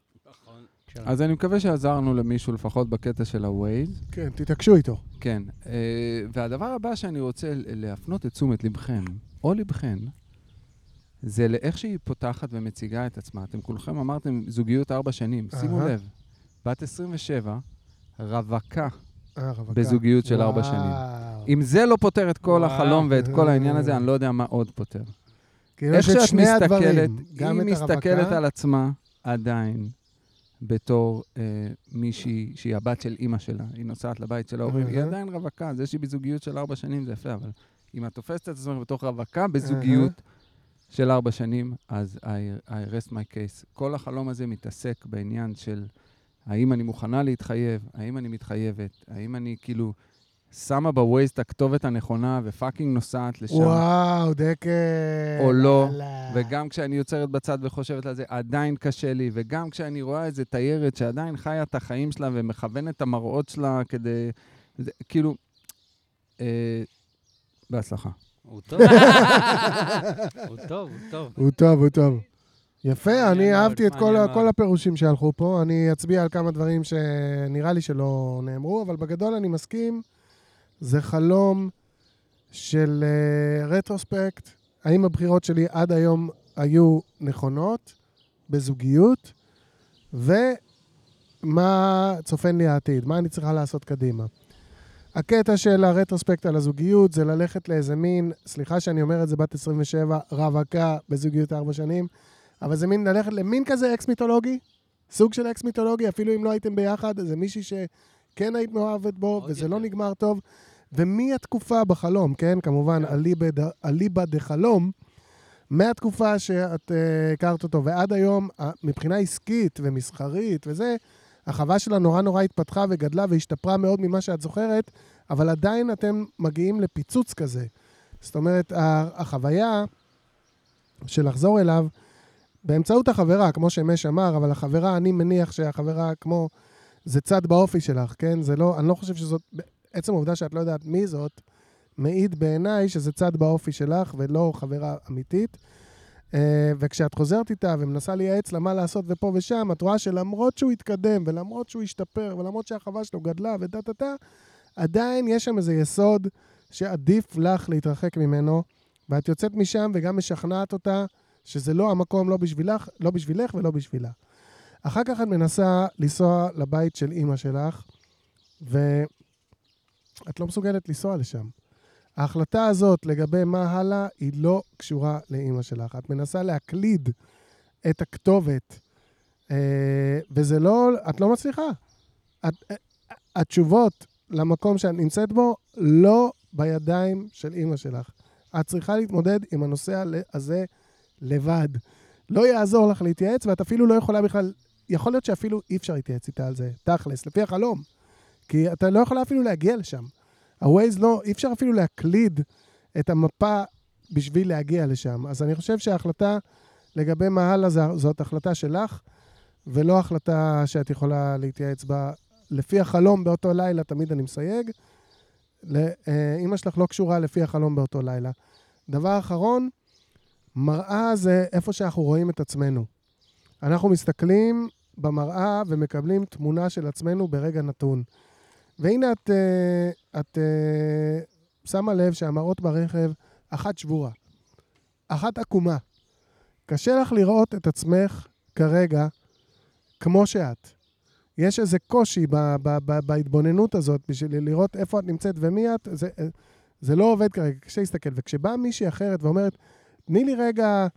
אז אני מקווה שעזרנו למישהו, לפחות בקטע של ה-Waze. כן, תתעקשו איתו. כן. אה, והדבר הבא שאני רוצה להפנות את תשומת לבכם, או לבכן, זה לאיך שהיא פותחת ומציגה את עצמה. אתם כולכם אמרתם זוגיות ארבע שנים. שימו אהה. לב, בת 27, רווקה אה, רווקה. בזוגיות של ארבע שנים. אם זה לא פותר את כל וואו. החלום ואת כל העניין הזה, אני לא יודע מה עוד פותר. כאילו איך יש את שאת שני מסתכלת, הדברים. גם היא מסתכלת הרווקה, על עצמה עדיין בתור אה, מישהי שהיא הבת של אימא שלה, היא נוסעת לבית של ההורים, היא. עדיין רווקה, זה שהיא בזוגיות של ארבע שנים זה יפה, אבל אם את תופסת את עצמך בתור רווקה בזוגיות של ארבע שנים, אז I, I rest my case. כל החלום הזה מתעסק בעניין של האם אני מוכנה להתחייב, האם אני מתחייבת, האם אני כאילו שמה בווייז את הכתובת הנכונה ופאקינג נוסעת לשם. וואו, דקל. או לא, וואלה. וגם כשאני יוצרת בצד וחושבת על זה, עדיין קשה לי, וגם כשאני רואה איזה תיירת שעדיין חיה את החיים שלה ומכוונת את המראות שלה כדי... זה, כאילו, אה, בהצלחה. הוא טוב. הוא טוב, הוא טוב. הוא טוב, הוא טוב. יפה, אני אהבתי את. כל הפירושים שהלכו פה. אני אצביע על כמה דברים שנראה לי שלא נאמרו, אבל בגדול אני מסכים. זה חלום של uh, רטרוספקט. האם הבחירות שלי עד היום היו נכונות בזוגיות? ומה צופן לי העתיד? מה אני צריכה לעשות קדימה? הקטע של הרטרוספקט על הזוגיות זה ללכת לאיזה מין, סליחה שאני אומר את זה, בת 27, רווקה בזוגיות ארבע שנים, אבל זה מין ללכת למין כזה אקס מיתולוגי, סוג של אקס מיתולוגי, אפילו אם לא הייתם ביחד, זה מישהי שכן היית מאוהבת בו, וזה לא יותר. נגמר טוב. ומהתקופה בחלום, כן, כמובן, אליבא ד- אליבא דחלום, מהתקופה שאת uh, הכרת אותו ועד היום, uh, מבחינה עסקית ומסחרית וזה, החווה שלה נורא נורא התפתחה וגדלה והשתפרה מאוד ממה שאת זוכרת, אבל עדיין אתם מגיעים לפיצוץ כזה. זאת אומרת, החוויה של לחזור אליו, באמצעות החברה, כמו שמש אמר, אבל החברה, אני מניח שהחברה כמו... זה צד באופי שלך, כן? זה לא... אני לא חושב שזאת... עצם העובדה שאת לא יודעת מי זאת, מעיד בעיניי שזה צד באופי שלך ולא חברה אמיתית. אה, וכשאת חוזרת איתה ומנסה לייעץ לה מה לעשות ופה ושם, את רואה שלמרות שהוא התקדם ולמרות שהוא השתפר ולמרות שהחווה שלו גדלה וטה-טה-טה, עדיין יש שם איזה יסוד שעדיף לך להתרחק ממנו, ואת יוצאת משם וגם משכנעת אותה שזה לא המקום, לא בשבילך, לא בשבילך ולא בשבילה. אחר כך את מנסה לנסוע לבית של אימא שלך, ואת לא מסוגלת לנסוע לשם. ההחלטה הזאת לגבי מה הלאה היא לא קשורה לאימא שלך. את מנסה להקליד את הכתובת, אה, וזה לא, את לא מצליחה. את, אה, התשובות למקום שאת נמצאת בו לא בידיים של אימא שלך. את צריכה להתמודד עם הנושא הזה לבד. לא יעזור לך להתייעץ, ואת אפילו לא יכולה בכלל, יכול להיות שאפילו אי אפשר להתייעץ איתה על זה, תכלס, לפי החלום. כי אתה לא יכולה אפילו להגיע לשם. ה-Waze לא, אי אפשר אפילו להקליד את המפה בשביל להגיע לשם. אז אני חושב שההחלטה לגבי מה הלאה זאת החלטה שלך, ולא החלטה שאת יכולה להתייעץ בה. לפי החלום באותו לילה, תמיד אני מסייג, ל- אה, אימא שלך לא קשורה לפי החלום באותו לילה. דבר אחרון, מראה זה איפה שאנחנו רואים את עצמנו. אנחנו מסתכלים במראה ומקבלים תמונה של עצמנו ברגע נתון. והנה את, אה, את אה, שמה לב שהמראות ברכב, אחת שבורה, אחת עקומה. קשה לך לראות את עצמך כרגע כמו שאת. יש איזה קושי ב, ב, ב, בהתבוננות הזאת בשביל לראות איפה את נמצאת ומי את. זה, אה, זה לא עובד כרגע, קשה להסתכל. וכשבאה מישהי אחרת ואומרת, תני לי רגע,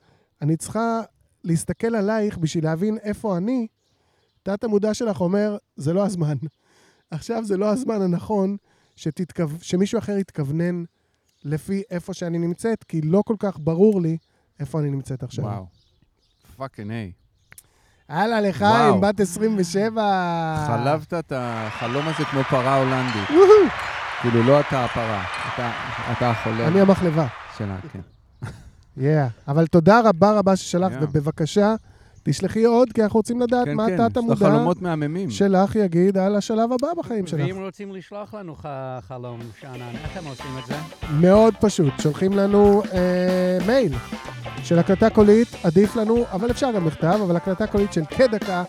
אני צריכה להסתכל עלייך בשביל להבין איפה אני, תת המודע שלך אומר, זה לא הזמן. עכשיו זה לא הזמן הנכון שתתכו... שמישהו אחר יתכוונן לפי איפה שאני נמצאת, כי לא כל כך ברור לי איפה אני נמצאת עכשיו. וואו. פאקינג היי. הלאה. עם בת 27. חלבת את החלום הזה כמו פרה הולנדית. כאילו, לא אתה הפרה, אתה- אתה החולה אני המחלבה. שלה, כן. יאה. אבל תודה רבה רבה ששלחת, Yeah. ובבקשה, תשלחי עוד, כי אנחנו רוצים לדעת כן, מה כן, תת המודע. שלך יגיד על השלב הבא בחיים שלך. ואם רוצים לשלוח לנו ח- חלום, שאנן, איך הם עושים את זה? מאוד פשוט, שולחים לנו אה, מייל של הקלטה קולית, עדיף לנו, אבל אפשר גם מכתב, אבל הקלטה קולית של כדקה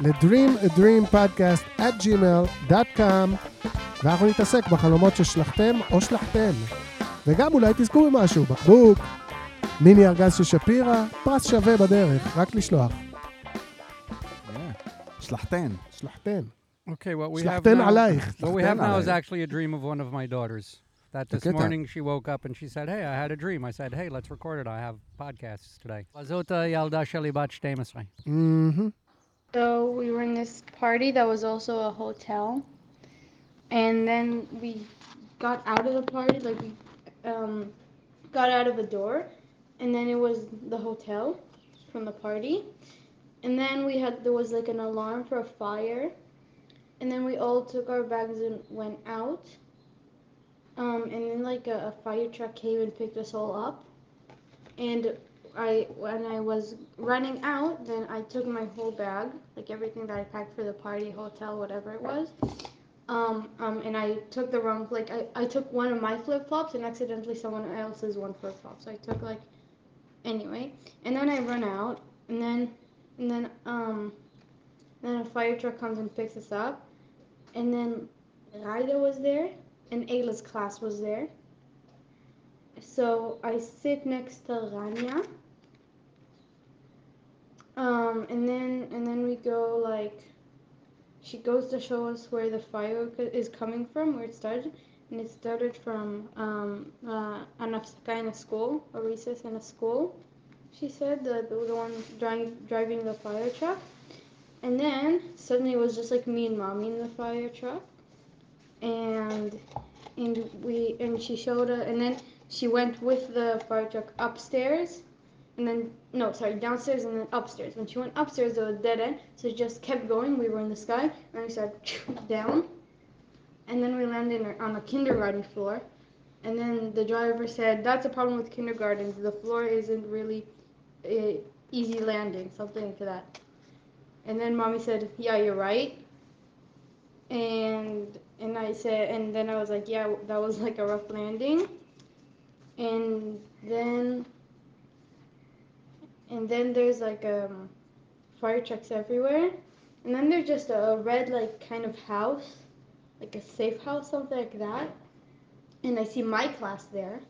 ל-dream a dream podcast at gmail.com ואנחנו נתעסק בחלומות ששלחתם או שלחתם. וגם אולי תזכו במשהו, בקבוק, מיני ארגז של שפירא, פרס שווה בדרך, רק לשלוח. אה, שלחתן. שלחתן. Okay, what we have שלחתן now... עלייך. What we have now is עליי. actually a dream of one of my daughters. That this הקטע. morning she woke up and she said, hey, I had a dream. I said, hey, let's record it. I have podcasts today. אז זאת הילדה שלי בת 12. מהמם. So we were in this party that was also a hotel, and then we got out of the party, like we um, got out of the door, and then it was the hotel from the party, and then we had there was like an alarm for a fire, and then we all took our bags and went out, um, and then like a, a fire truck came and picked us all up, and I when I was running out, then I took my whole bag, like everything that I packed for the party, hotel, whatever it was. Um, um, and I took the wrong, like I, I took one of my flip flops and accidentally someone else's one flip flop. So I took like, anyway, and then I run out, and then, and then um, then a fire truck comes and picks us up, and then Raida was there, and Ayla's class was there. So I sit next to Rania. Um, and then and then we go like she goes to show us where the fire is coming from, where it started, and it started from um, uh, an afsaka in a school, a recess in a school. She said the the, the one driving driving the fire truck, and then suddenly it was just like me and mommy in the fire truck, and and we and she showed us, and then she went with the fire truck upstairs. And then no sorry downstairs and then upstairs. When she went upstairs there was dead end so it just kept going. We were in the sky. And we started down and then we landed on a kindergarten floor. And then the driver said that's a problem with kindergartens. The floor isn't really uh, easy landing something to that. And then mommy said yeah you're right. And and i said and then i was like yeah that was like a rough landing. And then and then there's like um fire trucks everywhere. And then there's just a red like kind of house like a safe house something like that. And i see my class there.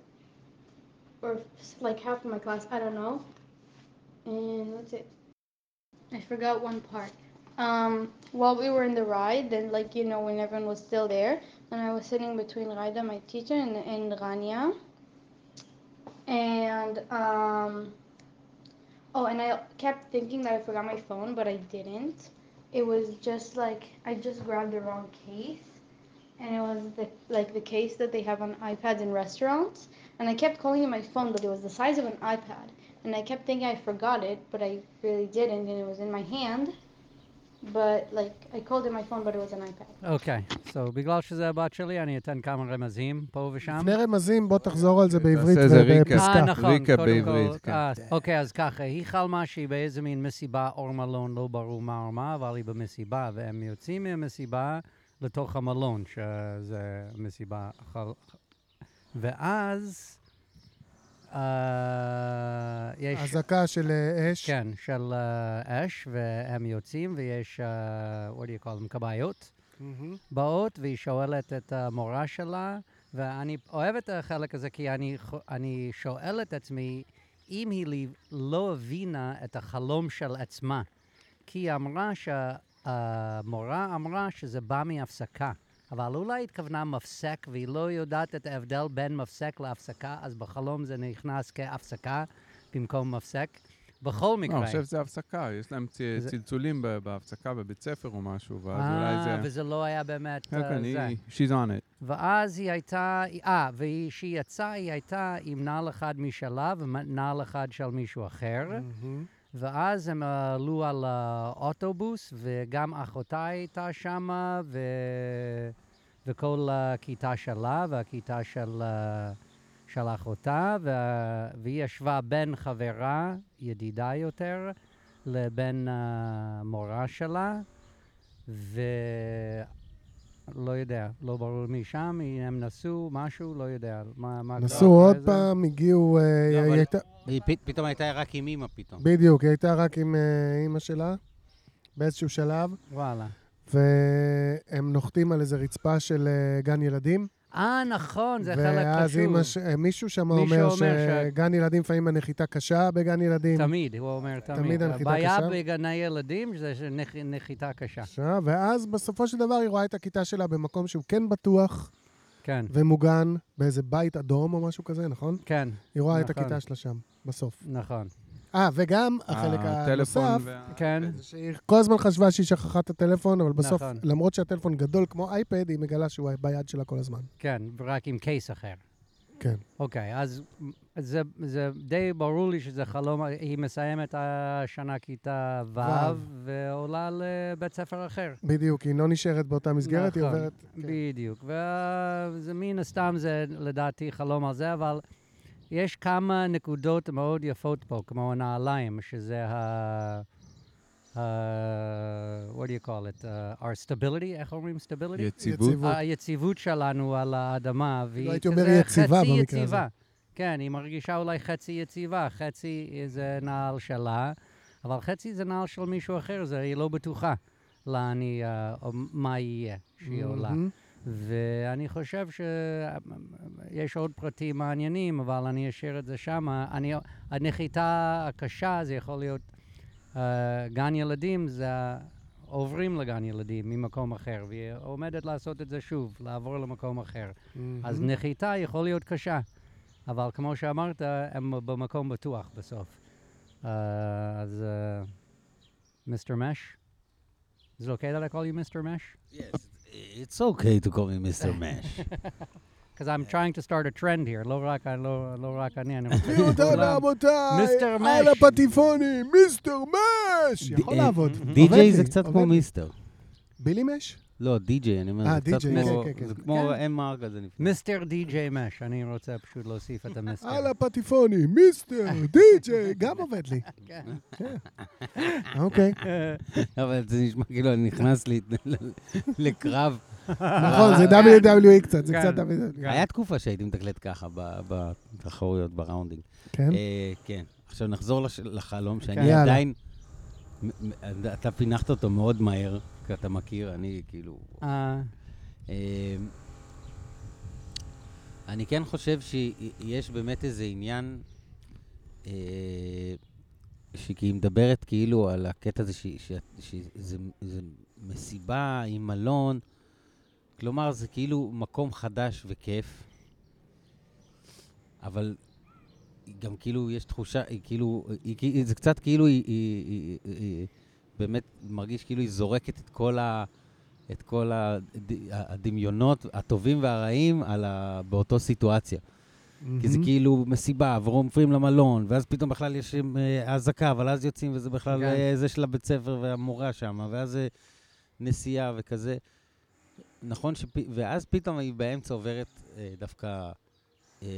Or like half of my class i don't know. And what's it. I forgot one part. Um while we were in the ride then like you know when everyone was still there and i was sitting between raida my teacher and, and rania. And um oh and i kept thinking that i forgot my phone but i didn't. It was just like i just grabbed the wrong case and it was the like the case that they have on ipads in restaurants and i kept calling it my phone but it was the size of an ipad and i kept thinking i forgot it but i really didn't and it was in my hand but like i called it my phone but it was an ipad אוקיי, so בגלל שזה הבת שלי, אני אתן כמה רמזים פה ושם. לפני רמזים, בוא תחזור על זה בעברית תעשה איזה ריקאפ. ובפסקה. אה, נכון, ריקאפ קודם בעברית, כל. כן. אה, אוקיי, אז ככה, היא חלמה שהיא באיזה מין מסיבה אור מלון, לא ברור מה או מה, אבל היא במסיבה, והם יוצאים מהמסיבה לתוך המלון, שזה מסיבה אחר... ואז אה, יש... אזעקה של אה, אש. כן, של אה, אש, והם יוצאים, ויש, אה, what do you call them, כבאיות. מהמם. באות והיא שואלת את המורה שלה, ואני אוהב את החלק הזה כי אני, אני שואל את עצמי אם היא לא הבינה את החלום של עצמה. כי היא אמרה שהמורה אמרה שזה בא מהפסקה. אבל אולי התכוונה מפסק, והיא לא יודעת את ההבדל בין מפסק להפסקה, אז בחלום זה נכנס כהפסקה במקום מפסק. בכל לא, מקרה. אני חושב שזה הפסקה, יש להם צ- זה- צלצולים בהפסקה בבית ספר או משהו, ואז אה, אולי זה... וזה לא היה באמת כן, אה, כן, זה. היא- she's on it. ואז היא הייתה, אה, וכשהיא יצאה, היא הייתה עם נעל אחד משלה ונעל אחד של מישהו אחר. ואז הם עלו על האוטובוס, וגם אחותה הייתה שמה, ו... וכל הכיתה שלה, והכיתה של, אה, של אחותה, ו... והיא ישבה בין חברה, ידידה יותר, לבין המורה שלה, ולא יודע, לא ברור מי שם, הם נסעו משהו, לא יודע. מה, מה קרה נסעו עוד. פעם, הגיעו... אה, לא, היא אבל- הייתה... היא פ- פתאום הייתה רק עם אימא פתאום. בדיוק, היא הייתה רק עם אה, אימא שלה באיזשהו שלב, וואלה. והם נוחתים על איזה רצפה של אה, גן ילדים. אה, נכון, זה חלק ואז חשוב. אימא ש... אה, מישהו שם אומר אומר ש- שגן ילדים, לפעמים הנחיתה קשה בגן ילדים. תמיד, הוא אומר תמיד. תמיד הנחיתה הבעיה קשה. בגני ילדים זה שנח- נחיתה קשה. קשה, ואז בסופו של דבר היא רואה את הכיתה שלה במקום שהוא כן בטוח כן, ומוגן, באיזה בית אדום או משהו כזה, נכון? כן, היא רואה את נכון. הכיתה שלה שם, בסוף. נכון. אה, וגם החלק הטלפון הנוסף, כן, זה שהיא כל הזמן חשבה שהיא שכחה את הטלפון, אבל בסוף, נכון. למרות שהטלפון גדול כמו אייפד, היא מגלה שהוא ביד שלה כל הזמן. כן, רק עם קייס אחר. כן. אוקיי, אז זה, זה די ברור לי שזה חלום, היא מסיימת השנה כיתה ו'. ועולה לבית ספר אחר. בדיוק, היא לא נשארת באותה מסגרת, היא נכון, עוברת... כן. בדיוק. וזה מן הסתם, זה לדעתי חלום על זה, אבל יש כמה נקודות מאוד יפות פה, כמו הנעליים, שזה ה... ה- what do you call it? Uh, our stability, איך אומרים stability? יציבות. יציבות. היציבות שלנו על האדמה, והיא הייתי כזה אומר יציבה חצי במקרה יציבה. הזה. כן, היא מרגישה אולי חצי יציבה, חצי זה נעל שלה, אבל חצי זה נעל של מישהו אחר, זה היא לא בטוחה לאן היא, או מה יהיה שהיא עולה. מהמם. ואני חושב שיש עוד פרטים מעניינים, אבל אני אשאיר את זה שם. אני, הנחיתה הקשה, זה יכול להיות uh, גן ילדים, זה עוברים לגן ילדים ממקום אחר, והיא עומדת לעשות את זה שוב, לעבור למקום אחר. אז מהמם. נחיתה יכול להיות קשה, אבל כמו שאמרת, הם במקום בטוח בסוף. Uh, אז מיסטר מש? Is it okay that I call you Mr. Mesh? Yes, it's okay to call me Mr. Mesh. Because I'm trying to start a trend here, לא רק, לא, לא רק אני, אני רוצה שכולם- ורבותיי, מיסטר על מש. הפטיפונים, מיסטר מש! יכול לעבוד. די.ג'יי זה קצת כמו. מיסטר. בילי מש? לא, די.ג'יי, אני אומר, אה, זה קצת די.ג'יי, כמו... כן, כן, זה כן. כמו כן. אם.אר כזה נפלא. מיסטר די.ג'יי מש, אני רוצה פשוט להוסיף את המיסטר. על הפטיפונים, מיסטר, די.ג'יי, גם עובד לי. כן. אוקיי. אבל זה נשמע כאילו אני נכנס לי לקרב. נכון, זה WWE קצת, זה. קצת WWE. היה תקופה שהייתי מתקלט ככה בתחרויות, בראונדינג. כן? אה, כן. עכשיו נחזור לחלום שאני יאללה. עדיין... אתה פינחת אותו מאוד מהר, כי אתה מכיר, אני כאילו... אה, אה, אני כן חושב שיש באמת איזה עניין, אה, שכי היא מדברת כאילו על הקטע הזה שזה זה מסיבה עם מלון, כלומר זה כאילו מקום חדש וכיף, אבל גם כאילו יש תחושה, היא כאילו, היא, היא, זה קצת כאילו היא, היא, היא, היא, היא באמת מרגיש כאילו היא זורקת את כל ה... את כל הד- הדמיונות הטובים והרעים על ה... באותו סיטואציה. כי זה. כאילו מסיבה, ועומפים למלון, ואז פתאום בכלל יש אה, אזעקה, אבל אז יוצאים וזה בכלל כן. אה, זה של הבית ספר והמורה שם, ואז זה נסיעה וכזה. נכון, שפ... ואז פתאום היא באמצע עוברת אה, דווקא אה,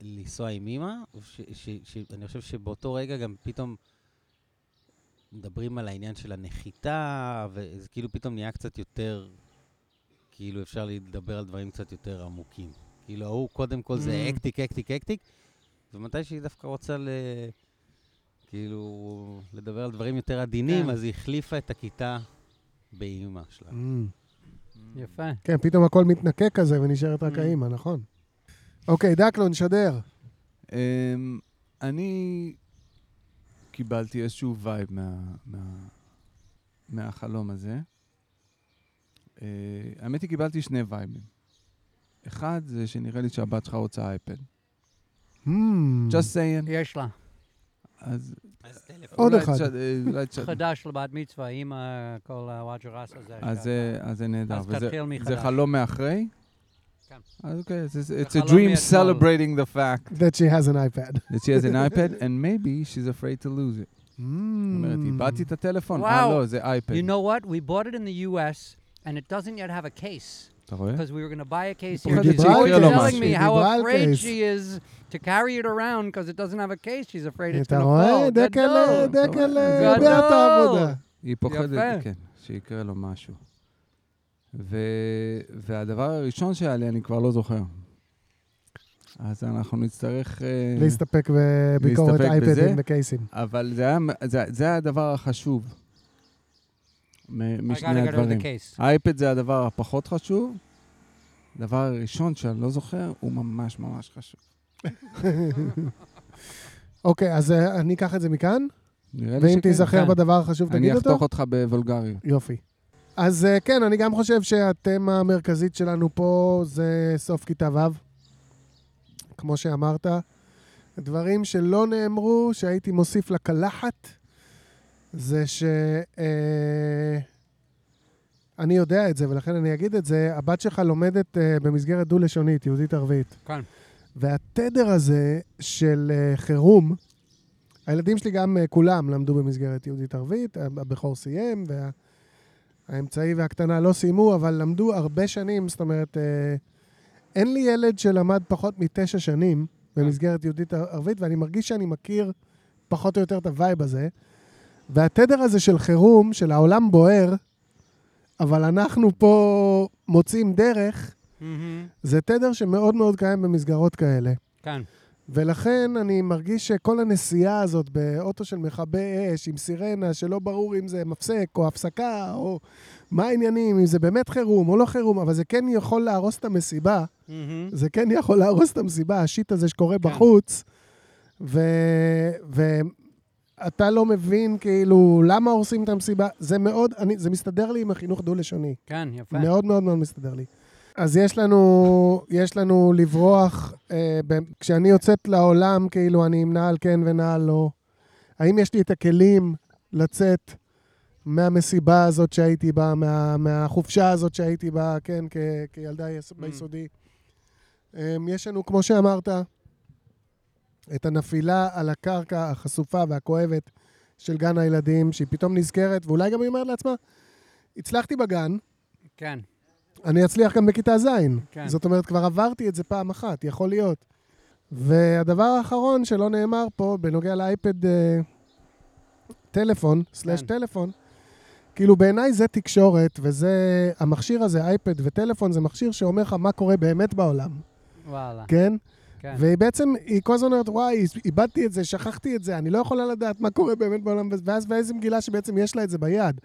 לנסוע עם אימא, ש... ש... ש... אני חושב שבאותו רגע גם פתאום מדברים על העניין של הנחיתה, וזה כאילו פתאום נהיה קצת יותר, כאילו אפשר לדבר על דברים קצת יותר עמוקים. כאילו, ההוא קודם כל זה Mm. אקטיק, אקטיק, אקטיק, ומתי שהיא דווקא רוצה ל... כאילו, לדבר על דברים יותר עדינים, כן. אז היא החליפה את הכיתה באימא שלה. מהמם. יפה. כן, פתאום הכל מתנקה כזה ונשארת רק Mm. האימא, נכון. אוקיי, דקלון, שדר. אמ, אני קיבלתי איזשהו וייב מה, מה, מהחלום הזה. אה, האמת היא, קיבלתי שני וייבים. אחד, זה שנראה לי שהבת שלך רוצה אייפד. Hmm. Just saying. יש לה. אז עוד אחד. אה, חדש לבת מצווה, עם כל הוואג'רס הזה. אז זה- אז זה נהדר. אז תתחיל מחדש. זה חלום מאחרי? כן. אז אוקיי, אז it's it's a חלום dream מאתמול. celebrating the fact That she has an iPad. that she has an iPad, and maybe she's afraid to lose it. Hmm. זאת אומרת, איבדתי את הטלפון, אה וואו. לא, זה אייפד. You know what? We bought it in the U.S. and it doesn't yet have a case אתה רואה? because we were going to buy a case היא here. דיברה She's על always קייס. telling היא me how דיברה על afraid קייס. she is to carry it around because it doesn't have a case. She's afraid it's אתה going to רואה? fall. דקל, גדול. דקל גדול. יודע את העבודה. היא פוחדת, יפה. כן, שיקרה לו משהו. ו... והדבר הראשון שהיה לי, אני כבר לא זוכר. אז אנחנו נצטרך... אה, להסתפק בביקורת אייפדים? וקייסים. אבל זה היה, זה, זה היה הדבר החשוב משני הדברים. האייפד זה הדבר הפחות חשוב. הדבר הראשון שאני לא זוכר, הוא ממש ממש חשוב. אוקיי, אז אה, אני אקח את זה מכאן, נראה לי ואם שכן. תיזכר כן. בדבר החשוב, אני תגיד אותו. אחתוך אותך בוולגריות. יופי. אז אה, כן, אני גם חושב שהתמה המרכזית שלנו פה זה סוף כיתה ו'. כמו שאמרת, דברים שלא נאמרו, שהייתי מוסיף לקלחת, זה ש... אה, אני יודע את זה, ולכן אני אגיד את זה, הבת שלך לומדת אה, במסגרת דו-לשונית, יהודית-ערבית. כן. והתדר הזה של אה, חירום, הילדים שלי גם אה, כולם למדו במסגרת יהודית-ערבית, הבכור סיים, והאמצעי והקטנה לא סיימו, אבל למדו הרבה שנים, זאת אומרת, אה, אין לי ילד שלמד פחות מתשע שנים במסגרת יהודית-ערבית, ואני מרגיש שאני מכיר פחות או יותר את הווייב הזה. והתדר הזה של חירום, של העולם בוער, אבל אנחנו פה מוצאים דרך, מהמם. זה תדר שמאוד מאוד קיים במסגרות כאלה. כן. ולכן אני מרגיש שכל הנסיעה הזאת באוטו של מכבי אש, עם סירנה, שלא ברור אם זה מפסק או הפסקה, או מה העניינים, אם זה באמת חירום או לא חירום, אבל זה כן יכול להרוס את המסיבה. מהמם. זה כן יכול להרוס את המסיבה, השיט הזה שקורה כן. בחוץ. ואתה לא מבין, כאילו, למה הורסים את המסיבה. זה מאוד, אני, זה מסתדר לי עם החינוך דו-לשוני. כן, יפה. מאוד מאוד מאוד מסתדר לי. אז יש לנו, יש לנו לברוח, אה, ב- כשאני יוצאת לעולם, כאילו, אני עם נעל כן ונעל לא. האם יש לי את הכלים לצאת מהמסיבה הזאת שהייתי בה, מה, מהחופשה הזאת שהייתי בה, כן, כ, כילדה יס- ביסודי? אה, יש לנו, כמו שאמרת, את הנפילה על הקרקע החשופה והכואבת של גן הילדים, שהיא פתאום נזכרת, ואולי גם היא אומרת לעצמה, הצלחתי בגן, כן. אני אצליח גם בכיתה ז'. כן. זאת אומרת, כבר עברתי את זה פעם אחת, יכול להיות. והדבר האחרון שלא נאמר פה, בנוגע לאייפד אה, טלפון, סלאש כן. טלפון, כאילו בעיניי זה תקשורת, וזה, המכשיר הזה, אייפד וטלפון, זה מכשיר שאומר לך מה קורה באמת בעולם, וואלה. כן? כן. והיא בעצם, היא כל הזמן אומרת, וואי, איבדתי את זה, שכחתי את זה, אני לא יכולה לדעת מה קורה באמת בעולם, ואז ואיזה מגילה שבעצם יש לה את זה ביד.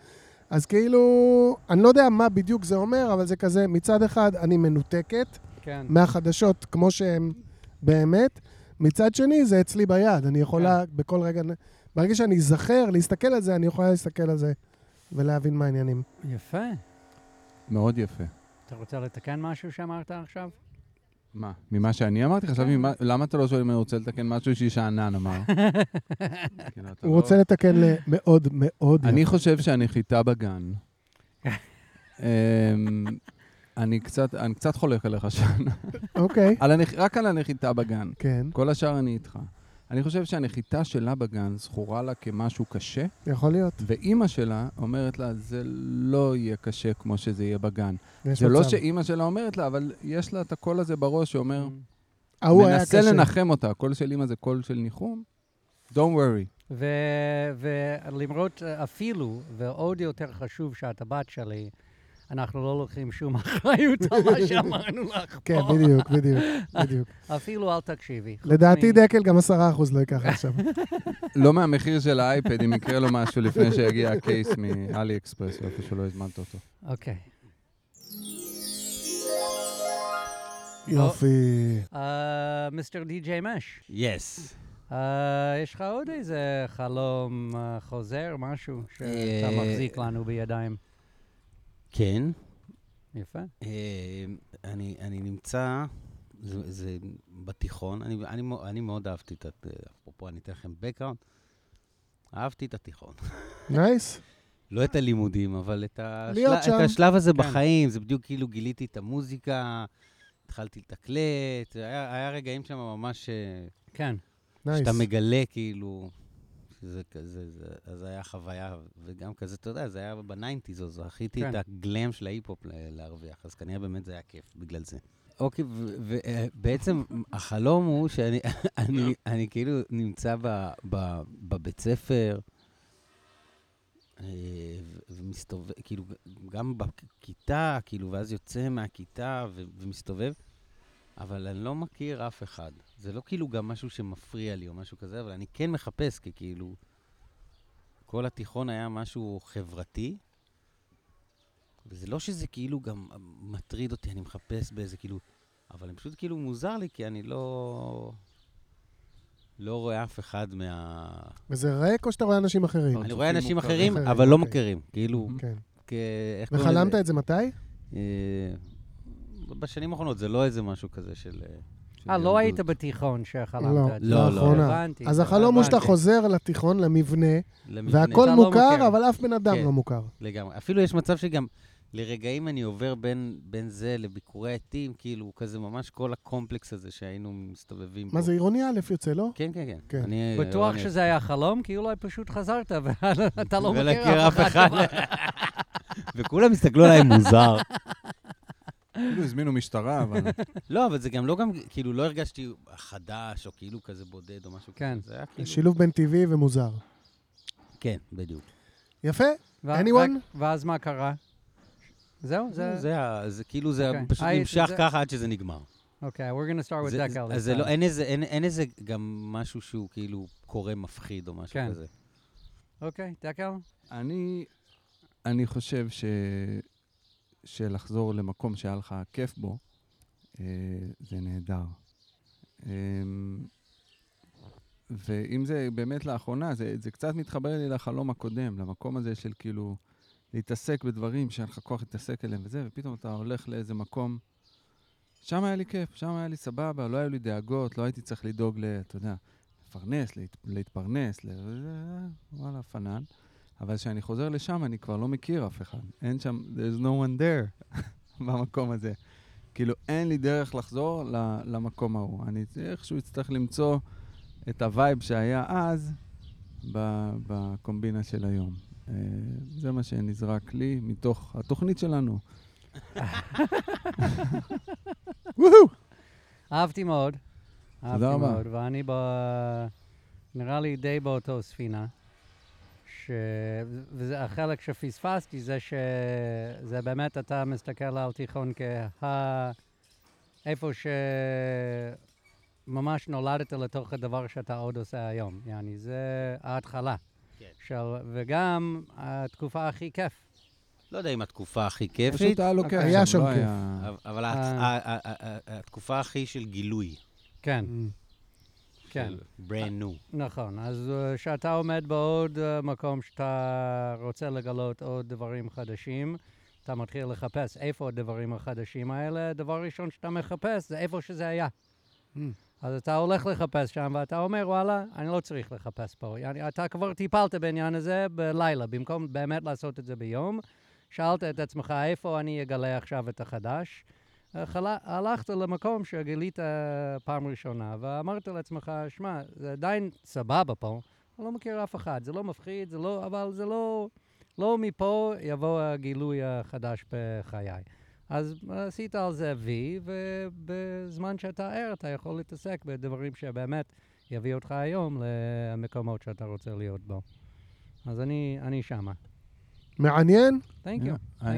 אז כאילו, אני לא יודע מה בדיוק זה אומר, אבל זה כזה, מצד אחד אני מנותקת כן. מהחדשות כמו שהן באמת, מצד שני זה אצלי ביד, אני יכולה בכל רגע, ברגע שאני אזכר להסתכל על זה, אני יכולה להסתכל על זה ולהבין מה העניינים. יפה. מאוד יפה. אתה רוצה לתקן משהו שאמרת עכשיו? מה? ממה שאני אמרתי? חשבתי, ממה- למה אתה לא שואל אם אני רוצה לתקן משהו ששאנן אמר? כאילו, הוא לא- רוצה לתקן למאוד מאוד אני. חושב שהנחיתה בגן, אמ, אני קצת, אני קצת חולק עליך שם, אוקיי. רק על הנחיתה בגן. כן, כל השאר אני איתך. אני חושב שהנחיתה שלה בגן זכורה לה כמשהו קשה, יכול להיות. ואימא שלה אומרת לה, זה לא יהיה קשה כמו שזה יהיה בגן. זה לא מצב. שאימא שלה אומרת לה, אבל יש לה את הקול הזה בראש שאומר, ההוא היה מנסה. לנחם אותה. הקול של אימא זה קול של ניחום. Don't worry. ו- ולמרות אה, אפילו, ועוד יותר חשוב שאת הבת שלי, אנחנו לא לוקחים שום אחריות על מה שאמרנו לך כן, פה. בדיוק, בדיוק, בדיוק. אפילו אל תקשיבי. לדעתי דקל גם עשרה אחוז לא ייקח עכשיו. לא מהמחיר של האייפד, אם יקרה לו משהו לפני שיגיע ה case מאלי אקספרס, או איפה שלא הזמנת אותו. אוקיי. יופי. אה, מיסטר די.ג'יי מש, יס. אה, יש לך עוד איזה חלום אה, חוזר, משהו שאתה מחזיק לנו בידיים? כן. יפה. אה, אני, אני נמצא, זה, זה בתיכון, אני, אני, אני מאוד אהבתי את, אפרופו, אני אתן לכם background, אהבתי את התיכון. Nice. לא את הלימודים, אבל את, השל... להיות שם. את השלב הזה כן. בחיים, זה בדיוק כאילו גיליתי את המוזיקה, התחלתי לתקלט, היה, היה רגעים שם ממש, אה, כן. Nice. שאתה מגלה כאילו, שזה כזה, זה, אז זה היה חוויה, וגם כזה, אתה יודע, זה היה ב nineties, אז זכיתי כן. את הגלם של ההיפ-הופ להרוויח, אז כנראה באמת זה היה כיף בגלל זה. אוקיי, ובעצם החלום הוא שאני אני, אני כאילו נמצא ב, ב, בבית ספר, אה, ומסתובב, כאילו, גם בכיתה, כאילו, ואז יוצא מהכיתה ומסתובב, אבל אני לא מכיר אף אחד. זה לא כאילו גם משהו שמפריע לי או משהו כזה, אבל אני כן מחפש, כי כאילו, כל התיכון היה משהו חברתי, וזה לא שזה כאילו גם מטריד אותי, אני מחפש באיזה כאילו, אבל זה פשוט כאילו מוזר לי, כי אני לא... לא רואה אף אחד מה... וזה ריק או שאתה רואה אנשים אחרים? אני רואה אנשים. אחרים, אחרים, אבל לא אוקיי. מוכרים. כאילו, כן. כ... וחלמת? את זה מתי? אה, בשנים האחרונות, זה לא איזה משהו כזה של... אה, אה, לא. היית בתיכון שחלמת לא, את זה. לא, לא. הבנתי. אז החלום הוא שאתה. חוזר לתיכון, למבנה. והכל לא מוכר. אבל אף בן אדם כן. לא מוכר. לגמרי. אפילו יש מצב שגם לרגעים אני עובר בין, בין זה לביקורי עטים, כאילו, כזה ממש כל הקומפלקס הזה שהיינו מסתובבים בו. מה זה, עירוני א' יוצא, לא? כן, כן, כן. כן. אני, בטוח אני- שזה היה חלום, כי אולי פשוט חזרת ואתה לא מכיר אף אחד. וכולם הסתכלו עליי מוזר. כאילו הזמינו משטרה, אבל... לא, אבל זה גם לא גם, כאילו, לא הרגשתי חדש, או כאילו כזה בודד, או משהו כן. כזה. זה היה כאילו... שילוב בין טבעי ומוזר. כן, בדיוק. יפה? Anyone? ואז מה קרה? זהו? זה... זה, זה כאילו, זה אוקיי. פשוט נמשך ככה עד שזה נגמר. אוקיי, we're going to start with. אז זה לא, אין איזה, אין, אין איזה גם משהו שהוא כאילו קורה מפחיד או משהו כן. כזה. אוקיי, דקל? אני, אני חושב ש, שלחזור למקום שהיה לך כיף בו, אה, זה נהדר. אה, ואם זה באמת לאחרונה, זה, זה קצת מתחבר לי לחלום הקודם, למקום הזה של כאילו להתעסק בדברים שאין לך כוח להתעסק אליהם וזה, ופתאום אתה הולך לאיזה מקום, שם היה לי כיף, שם היה לי סבבה, לא היו לי דאגות, לא הייתי צריך לדאוג ל... אתה יודע, לפרנס, להת, להתפרנס, ל... וואלה, פנן. אבל כשאני חוזר לשם, אני כבר לא מכיר אף אחד. אין שם, there's no one there במקום הזה. כאילו, אין לי דרך לחזור למקום ההוא. אני איכשהו אצטרך למצוא את הווייב שהיה אז בקומבינה של היום. אה, זה מה שנזרק לי מתוך התוכנית שלנו. אהבתי מאוד. אהבתי רבה. ואני. נראה לי די באותו ספינה. ש... וזה החלק שפספסתי זה שזה באמת, אתה מסתכל על תיכון כה... איפה שממש נולדת לתוך הדבר שאתה עוד עושה היום. יעני, זה ההתחלה. כן. של... וגם התקופה הכי כיף. לא יודע אם התקופה הכי כיפית, פשוט היה לו כיף. היה שם לא כיף. אבל- אה. התקופה הכי של גילוי. כן, Mm. כן. brand new. נכון, אז אה, כשאתה עומד בעוד אה, מקום שאתה רוצה לגלות עוד דברים חדשים, אתה מתחיל לחפש איפה הדברים החדשים האלה, הדבר הראשון שאתה מחפש זה איפה שזה היה. Mm. אז אתה הולך לחפש שם, ואתה אומר, וואלה, אני לא צריך לחפש פה. יעני, אתה כבר טיפלת בעניין הזה בלילה, במקום באמת לעשות את זה ביום. שאלת את עצמך, איפה אני אגלה עכשיו את החדש? הלכת למקום שגילית פעם ראשונה, ואמרת לעצמך, שמע, זה עדיין סבבה פה, אני לא מכיר אף אחד, זה לא מפחיד, זה לא, אבל זה לא, לא מפה יבוא הגילוי החדש בחיי. אז עשית על זה וי, ובזמן שאתה ער, אתה יכול להתעסק בדברים שבאמת יביאו אותך היום למקומות שאתה רוצה להיות בו. אז אני, אני שמה. מעניין? You.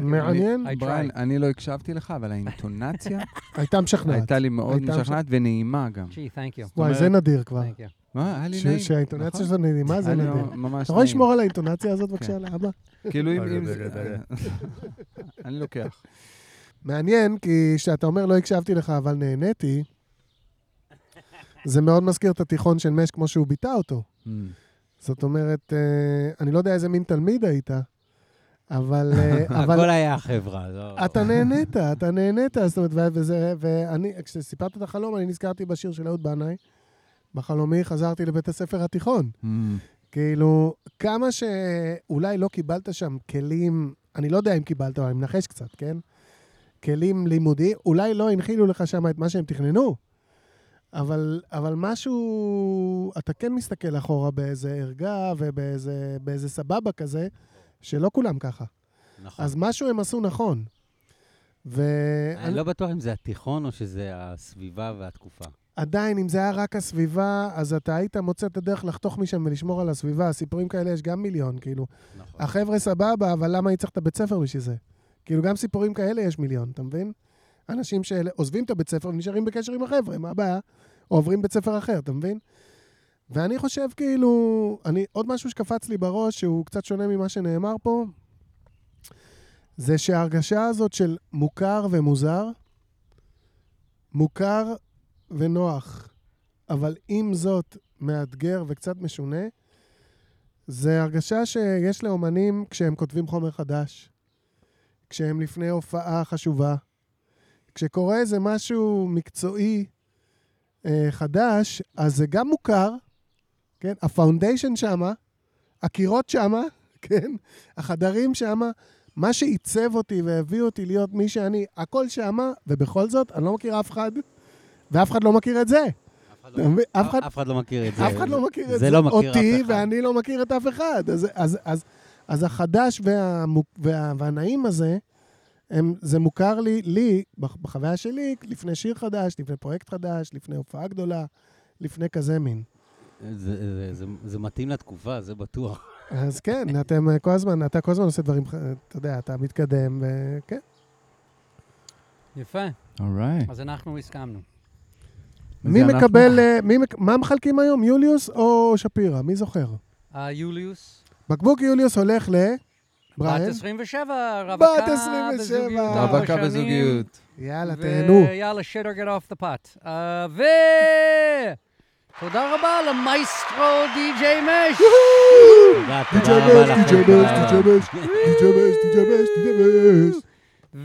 מעניין? בריין. אני לא הקשבתי לך, אבל האינטונציה הייתה משכנעת. הייתה לי מאוד משכנעת ונעימה גם. Gee, thank you. וואי, זה נדיר כבר. מה, היה לי ש- נעים. שהאינטונציה נכון. שלו נעימה זה נדיר. ממש אתה יכול. לשמור על האינטונציה הזאת בבקשה כן. לאבא? כאילו אם... אם זה- אני לוקח. מעניין, כי כשאתה אומר לא הקשבתי לך אבל נהניתי, זה מאוד מזכיר את התיכון של מש כמו שהוא ביטא אותו. Mm. זאת אומרת, אה, אני לא יודע איזה מין תלמיד היית, אבל... אה, אבל הכל היה חברה, לא... אתה נהנית, אתה נהנית, זאת אומרת, וזה, ואני, כשסיפרת את החלום, אני נזכרתי בשיר של אהוד בנאי. בחלומי חזרתי לבית הספר התיכון. Mm. כאילו, כמה שאולי לא קיבלת שם כלים, אני לא יודע אם קיבלת, אבל אני מנחש קצת, כן? כלים לימודיים, אולי לא הנחילו לך שם את מה שהם תכננו, אבל, אבל משהו, אתה כן מסתכל אחורה באיזה ערגה ובאיזה באיזה סבבה כזה, שלא כולם ככה. נכון. אז משהו הם עשו נכון. ו... אני לא בטוח אם זה התיכון או שזה הסביבה והתקופה. עדיין, אם זה היה רק הסביבה, אז אתה היית מוצא את הדרך לחתוך משם ולשמור על הסביבה. סיפורים כאלה יש גם מיליון, כאילו. נכון. החבר'ה סבבה, אבל למה אני צריך את הבית ספר בשביל זה? כאילו, גם סיפורים כאלה יש מיליון, אתה מבין? אנשים שעוזבים את הבית ספר ונשארים בקשר עם החבר'ה, מה הבעיה? או עוברים בית ספר אחר, אתה מבין? ואני חושב, כאילו, אני, עוד משהו שקפץ לי בראש, שהוא קצת שונה ממה שנאמר פה, זה שההרגשה הזאת של מוכר ומוזר, מוכר ונוח, אבל עם זאת מאתגר וקצת משונה, זה הרגשה שיש לאומנים כשהם כותבים חומר חדש, כשהם לפני הופעה חשובה, כשקורה איזה משהו מקצועי אה, חדש, אז זה גם מוכר, כן? הפאונדיישן שמה, הקירות שמה, כן? החדרים שמה, מה שעיצב אותי והביא אותי להיות מי שאני, הכל שמה, ובכל זאת, אני לא מכיר אף אחד, ואף אחד לא מכיר את זה. אף אחד- לא מכיר את זה. אף אחד לא מכיר את זה. לא אותי. ואני לא מכיר את אף אחד. אז, החדש והנעים הזה, הם, זה מוכר לי, לי, בח- בחוויה שלי, לפני שיר חדש, לפני פרויקט חדש, לפני הופעה גדולה, לפני כזה מין. זה- זה- זה- זה מתאים לתקופה, זה בטוח. אז כן, אתם כל הזמן, אתה כל הזמן עושה דברים, אתה יודע, אתה מתקדם, וכן. יפה. אורייט. אז אנחנו הסכמנו. מי מקבל, אה, מי, מק- מה מחלקים היום, יוליוס או שפירא? מי זוכר? אה, יוליוס, בקבוק יוליוס הולך ל... בת בריאן? 27, רווקה 27. בזוגיות רווקה ארבע שנים. בזוגיות. יאללה, תהנו. ויאללה, שיט or get off the pot. אה, ו... תודה רבה למייסטרו די.ג'יי מש. די.ג'יי די.ג'יי די.ג'יי די.ג'יי דיג'יי דיג'יי.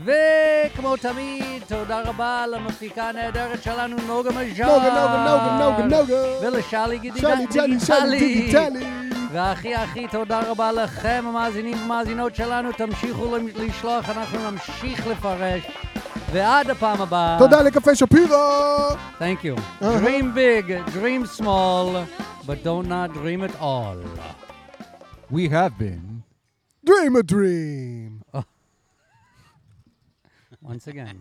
וכמו תמיד, תודה רבה למפיקה הנהדרת שלנו, נוגה מז'אר. נוגה, נוגה, נוגה, נוגה, נוגה. שלי, דיגיטלי. והכי הכי תודה רבה לכם, המאזינים ומאזינות שלנו. תמשיכו לשלוח, אנחנו נמשיך לפרש. ועד הפעם הבאה. תודה לקפה שפירא! Thank you. אהה. Dream big, dream small, but don't not dream at all. We have been. Dream a dream! Once again.